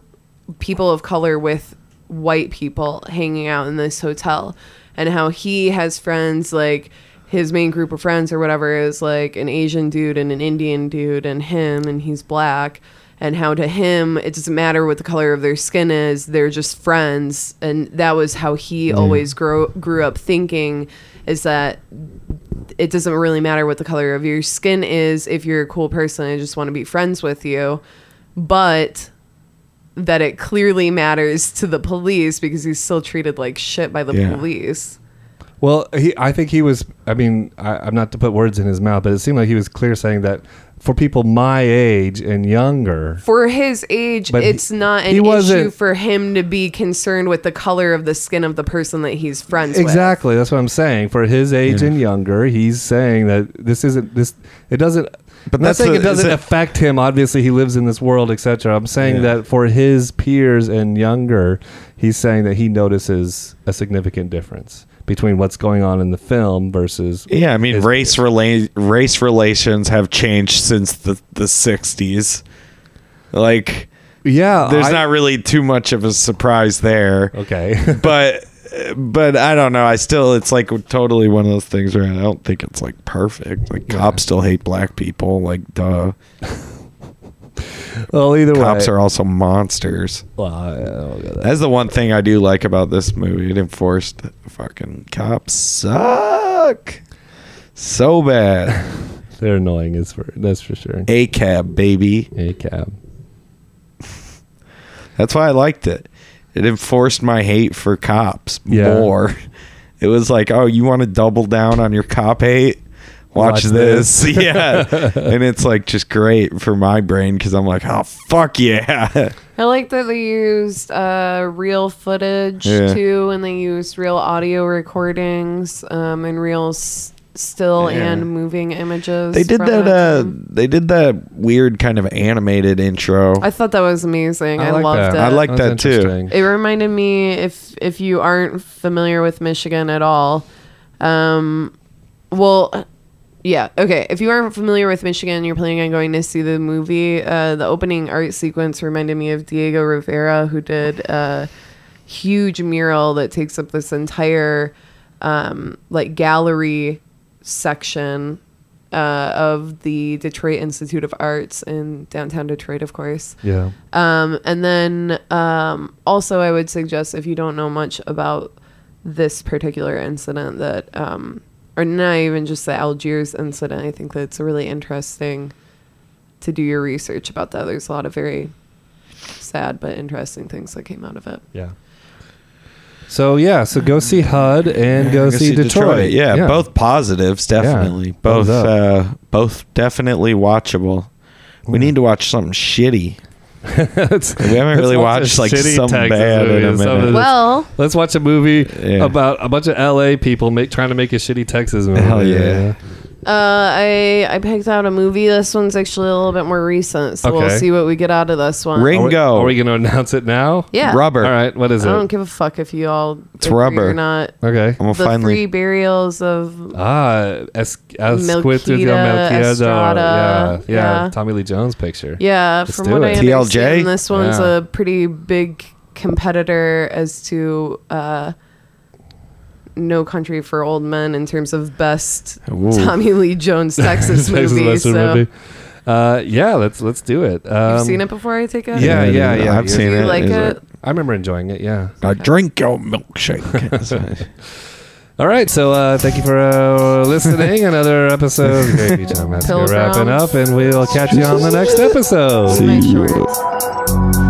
people of color with white people hanging out in this hotel and how he has friends like his main group of friends or whatever is like an Asian dude and an Indian dude and him and he's black. And how to him it doesn't matter what the color of their skin is they're just friends. And that was how he always grow, grew up thinking is that it doesn't really matter what the color of your skin is if you're a cool person i just want to be friends with you. But that it clearly matters to the police because he's still treated like shit by the Yeah. police Well, he. I think he was. I mean, I, I'm not to put words in his mouth, but it seemed like he was clear saying that for people my age and younger, for his age But he- it's not he an wasn't- issue for him to be concerned with the color of the skin of the person that he's friends with Exactly. That's what I'm saying. For his age and younger, he's saying that this isn't this. It doesn't. But I'm not saying the- it doesn't it- affect him. Obviously, he lives in this world, etc. I'm saying Yeah. that for his peers and younger, he's saying that he notices a significant difference between what's going on in the film versus. Yeah, I mean, race rela- race relations have changed since the the '60s. Like, Yeah, there's I- not really too much of a surprise there. Okay. but but I don't know. I still it's like totally one of those things where I don't think it's like perfect. Like cops still hate black people. Like duh. well, either way, Cops are also monsters. Well, I- I don't get that. That's the one thing I do like about this movie. It enforced fucking cops suck so bad. They're annoying. Is for that's for sure. A cab baby. A cab. That's why I liked it. It enforced my hate for cops Yeah. more. It was like, oh, you want to double down on your cop hate? watch, Watch this. this. yeah. and it's like just great for my brain because I'm like, oh, fuck yeah. I like that they used uh, real footage Yeah. too, and they used real audio recordings um, and real s- still Yeah. and moving images. they did that, uh, they did that weird kind of animated intro. I thought that was amazing. I, like loved that. it. I like was that too. It reminded me if if you aren't familiar with Michigan at all, um, well, yeah, okay. If you aren't familiar with Michigan, you're planning on going to see the movie. Uh, the opening art sequence reminded me of Diego Rivera, who did a huge mural that takes up this entire um, like gallery section uh, of the Detroit Institute of Arts in downtown Detroit, of course. Yeah. Um, and then um, also, I would suggest if you don't know much about this particular incident, that um, or not even just the Algiers incident, I think that it's really interesting to do your research about that. There's a lot of very sad but interesting things that came out of it. Yeah. So yeah, so go see HUD and go, see, Detroit. Yeah, both positives, definitely. thumbs Both, uh, both definitely watchable. We need to watch something shitty. We haven't really watched like shitty something Texas bad in a minute. that's- Well, Let's watch a movie Yeah. about a bunch of LA people make trying to make a shitty Texas movie. Hell yeah. Uh, I I picked out a movie. This one's actually a little bit more recent, so we'll Okay. see what we get out of this one. Ring- Are we, Bingo. are we going to announce it now? yeah, Rubber. All right. What is it? I it? don't give a fuck if you all It's agree rubber. or not. Okay. I'm gonna the finally. three burials of Ah, es- Esquito Melquita Estrada, Yeah, yeah, yeah. Tommy Lee Jones picture. yeah. Let's from do what I it. TLJ? understand, this one's Yeah. a pretty big competitor as to uh, No Country for Old Men in terms of best Ooh. Tommy Lee Jones Texas, Texas movie. So movie. Uh, yeah, let's let's do it. Um, you've seen it before? I take it. Yeah, yeah, yeah. I've seen you it. like Is it? I remember enjoying it. Yeah. I drink your milkshake. All right, so uh, thank you for uh, listening. Another episode of Gravy Time Massacre Pilgrims. wrapping up, and we'll catch you on the next episode. See My you.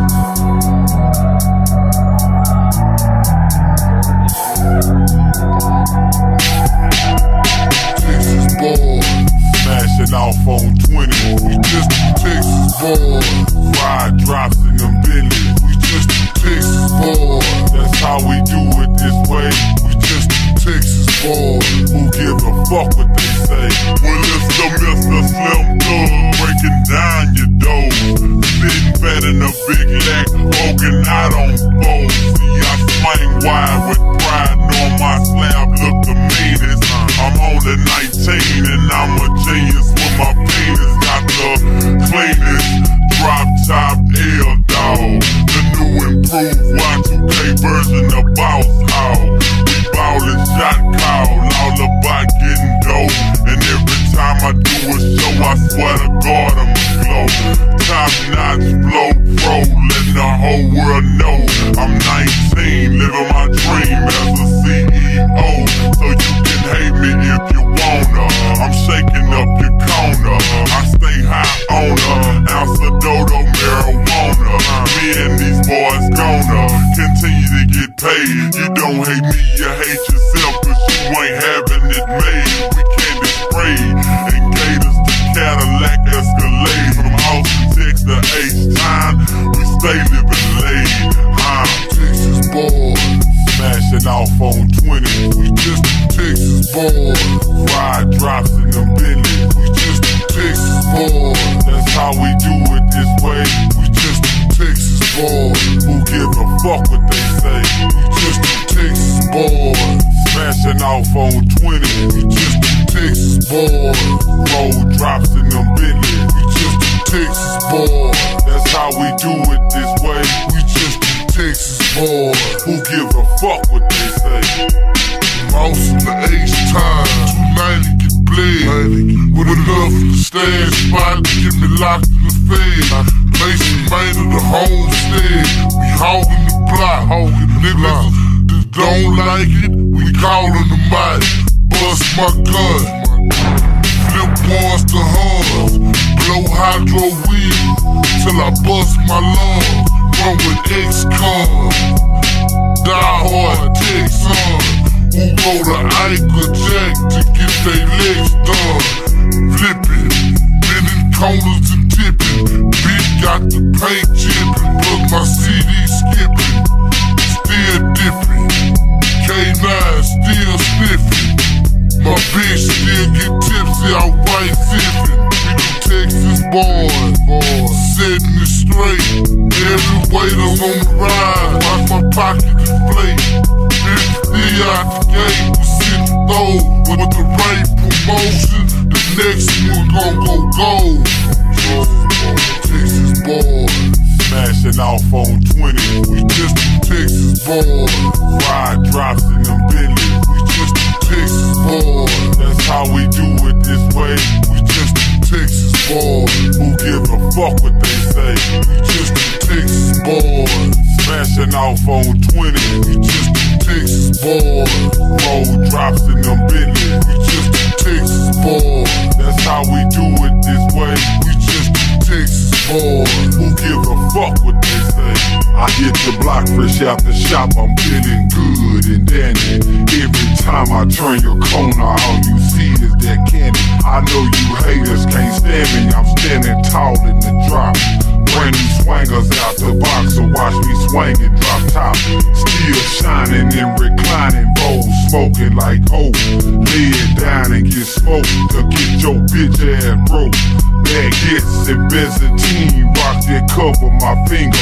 Off on 20, we just the Texas boys. Ride drops in them Bentleys, we just the Texas boys. That's how we do it this way, we just the Texas boys. Who give a fuck what they say? We just the Texas boys. Smashing off on 20, we just the Texas boys. Roll drops in them Bentleys, we just the Texas boys. That's how we do it this way, we just the Texas Who give a fuck what they say? I hit the block fresh out the shop, I'm feeling good and dandy. Every time I turn your corner, all you see is that candy. I know you haters can't stand me, I'm standing tall in the drop. Brand new swangers out the box, so watch me swing and drop top. Still shining and reclining, bowls smoking like hope. Lay it down and get smoked to get your bitch ass broke. Baguettes and Byzantine, rock that cover my finger.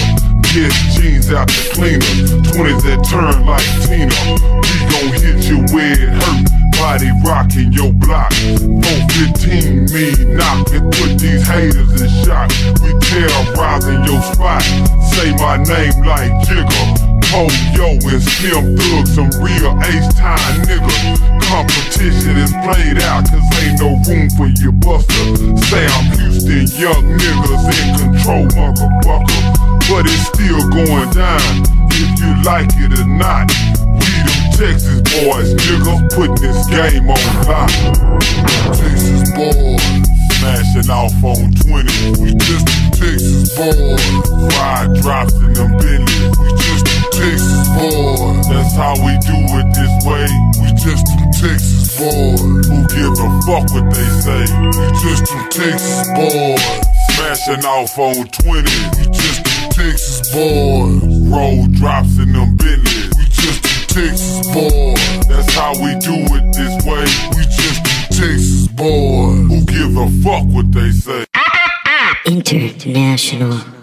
Get jeans out the cleaner, 20s that turn like Tina. We gon' hit you where it hurt, body rocking your block. 415 me knocking, put these haters in shock. We terrorizing your spot, say my name like Jigger. Yo and Slim Thug, some real ace time nigga. Competition is played out, cause ain't no room for your buster. Sam Houston, young niggas in control, motherfucker. But it's still going down, if you like it or not. Texas boys, nigga, putting this game on lock. Texas boys. Smashing off on 20, we just Texas boys. Ride drops in them Bentleys, we just Texas boys. That's how we do it this way, we just Texas boys. Who give a fuck what they say? We just Texas boys. Smashing off on 20, we just Texas boys. Roll drops in them Bentleys, Texas boys. That's how we do it this way, we just Texas boys. Who give a fuck what they say? International.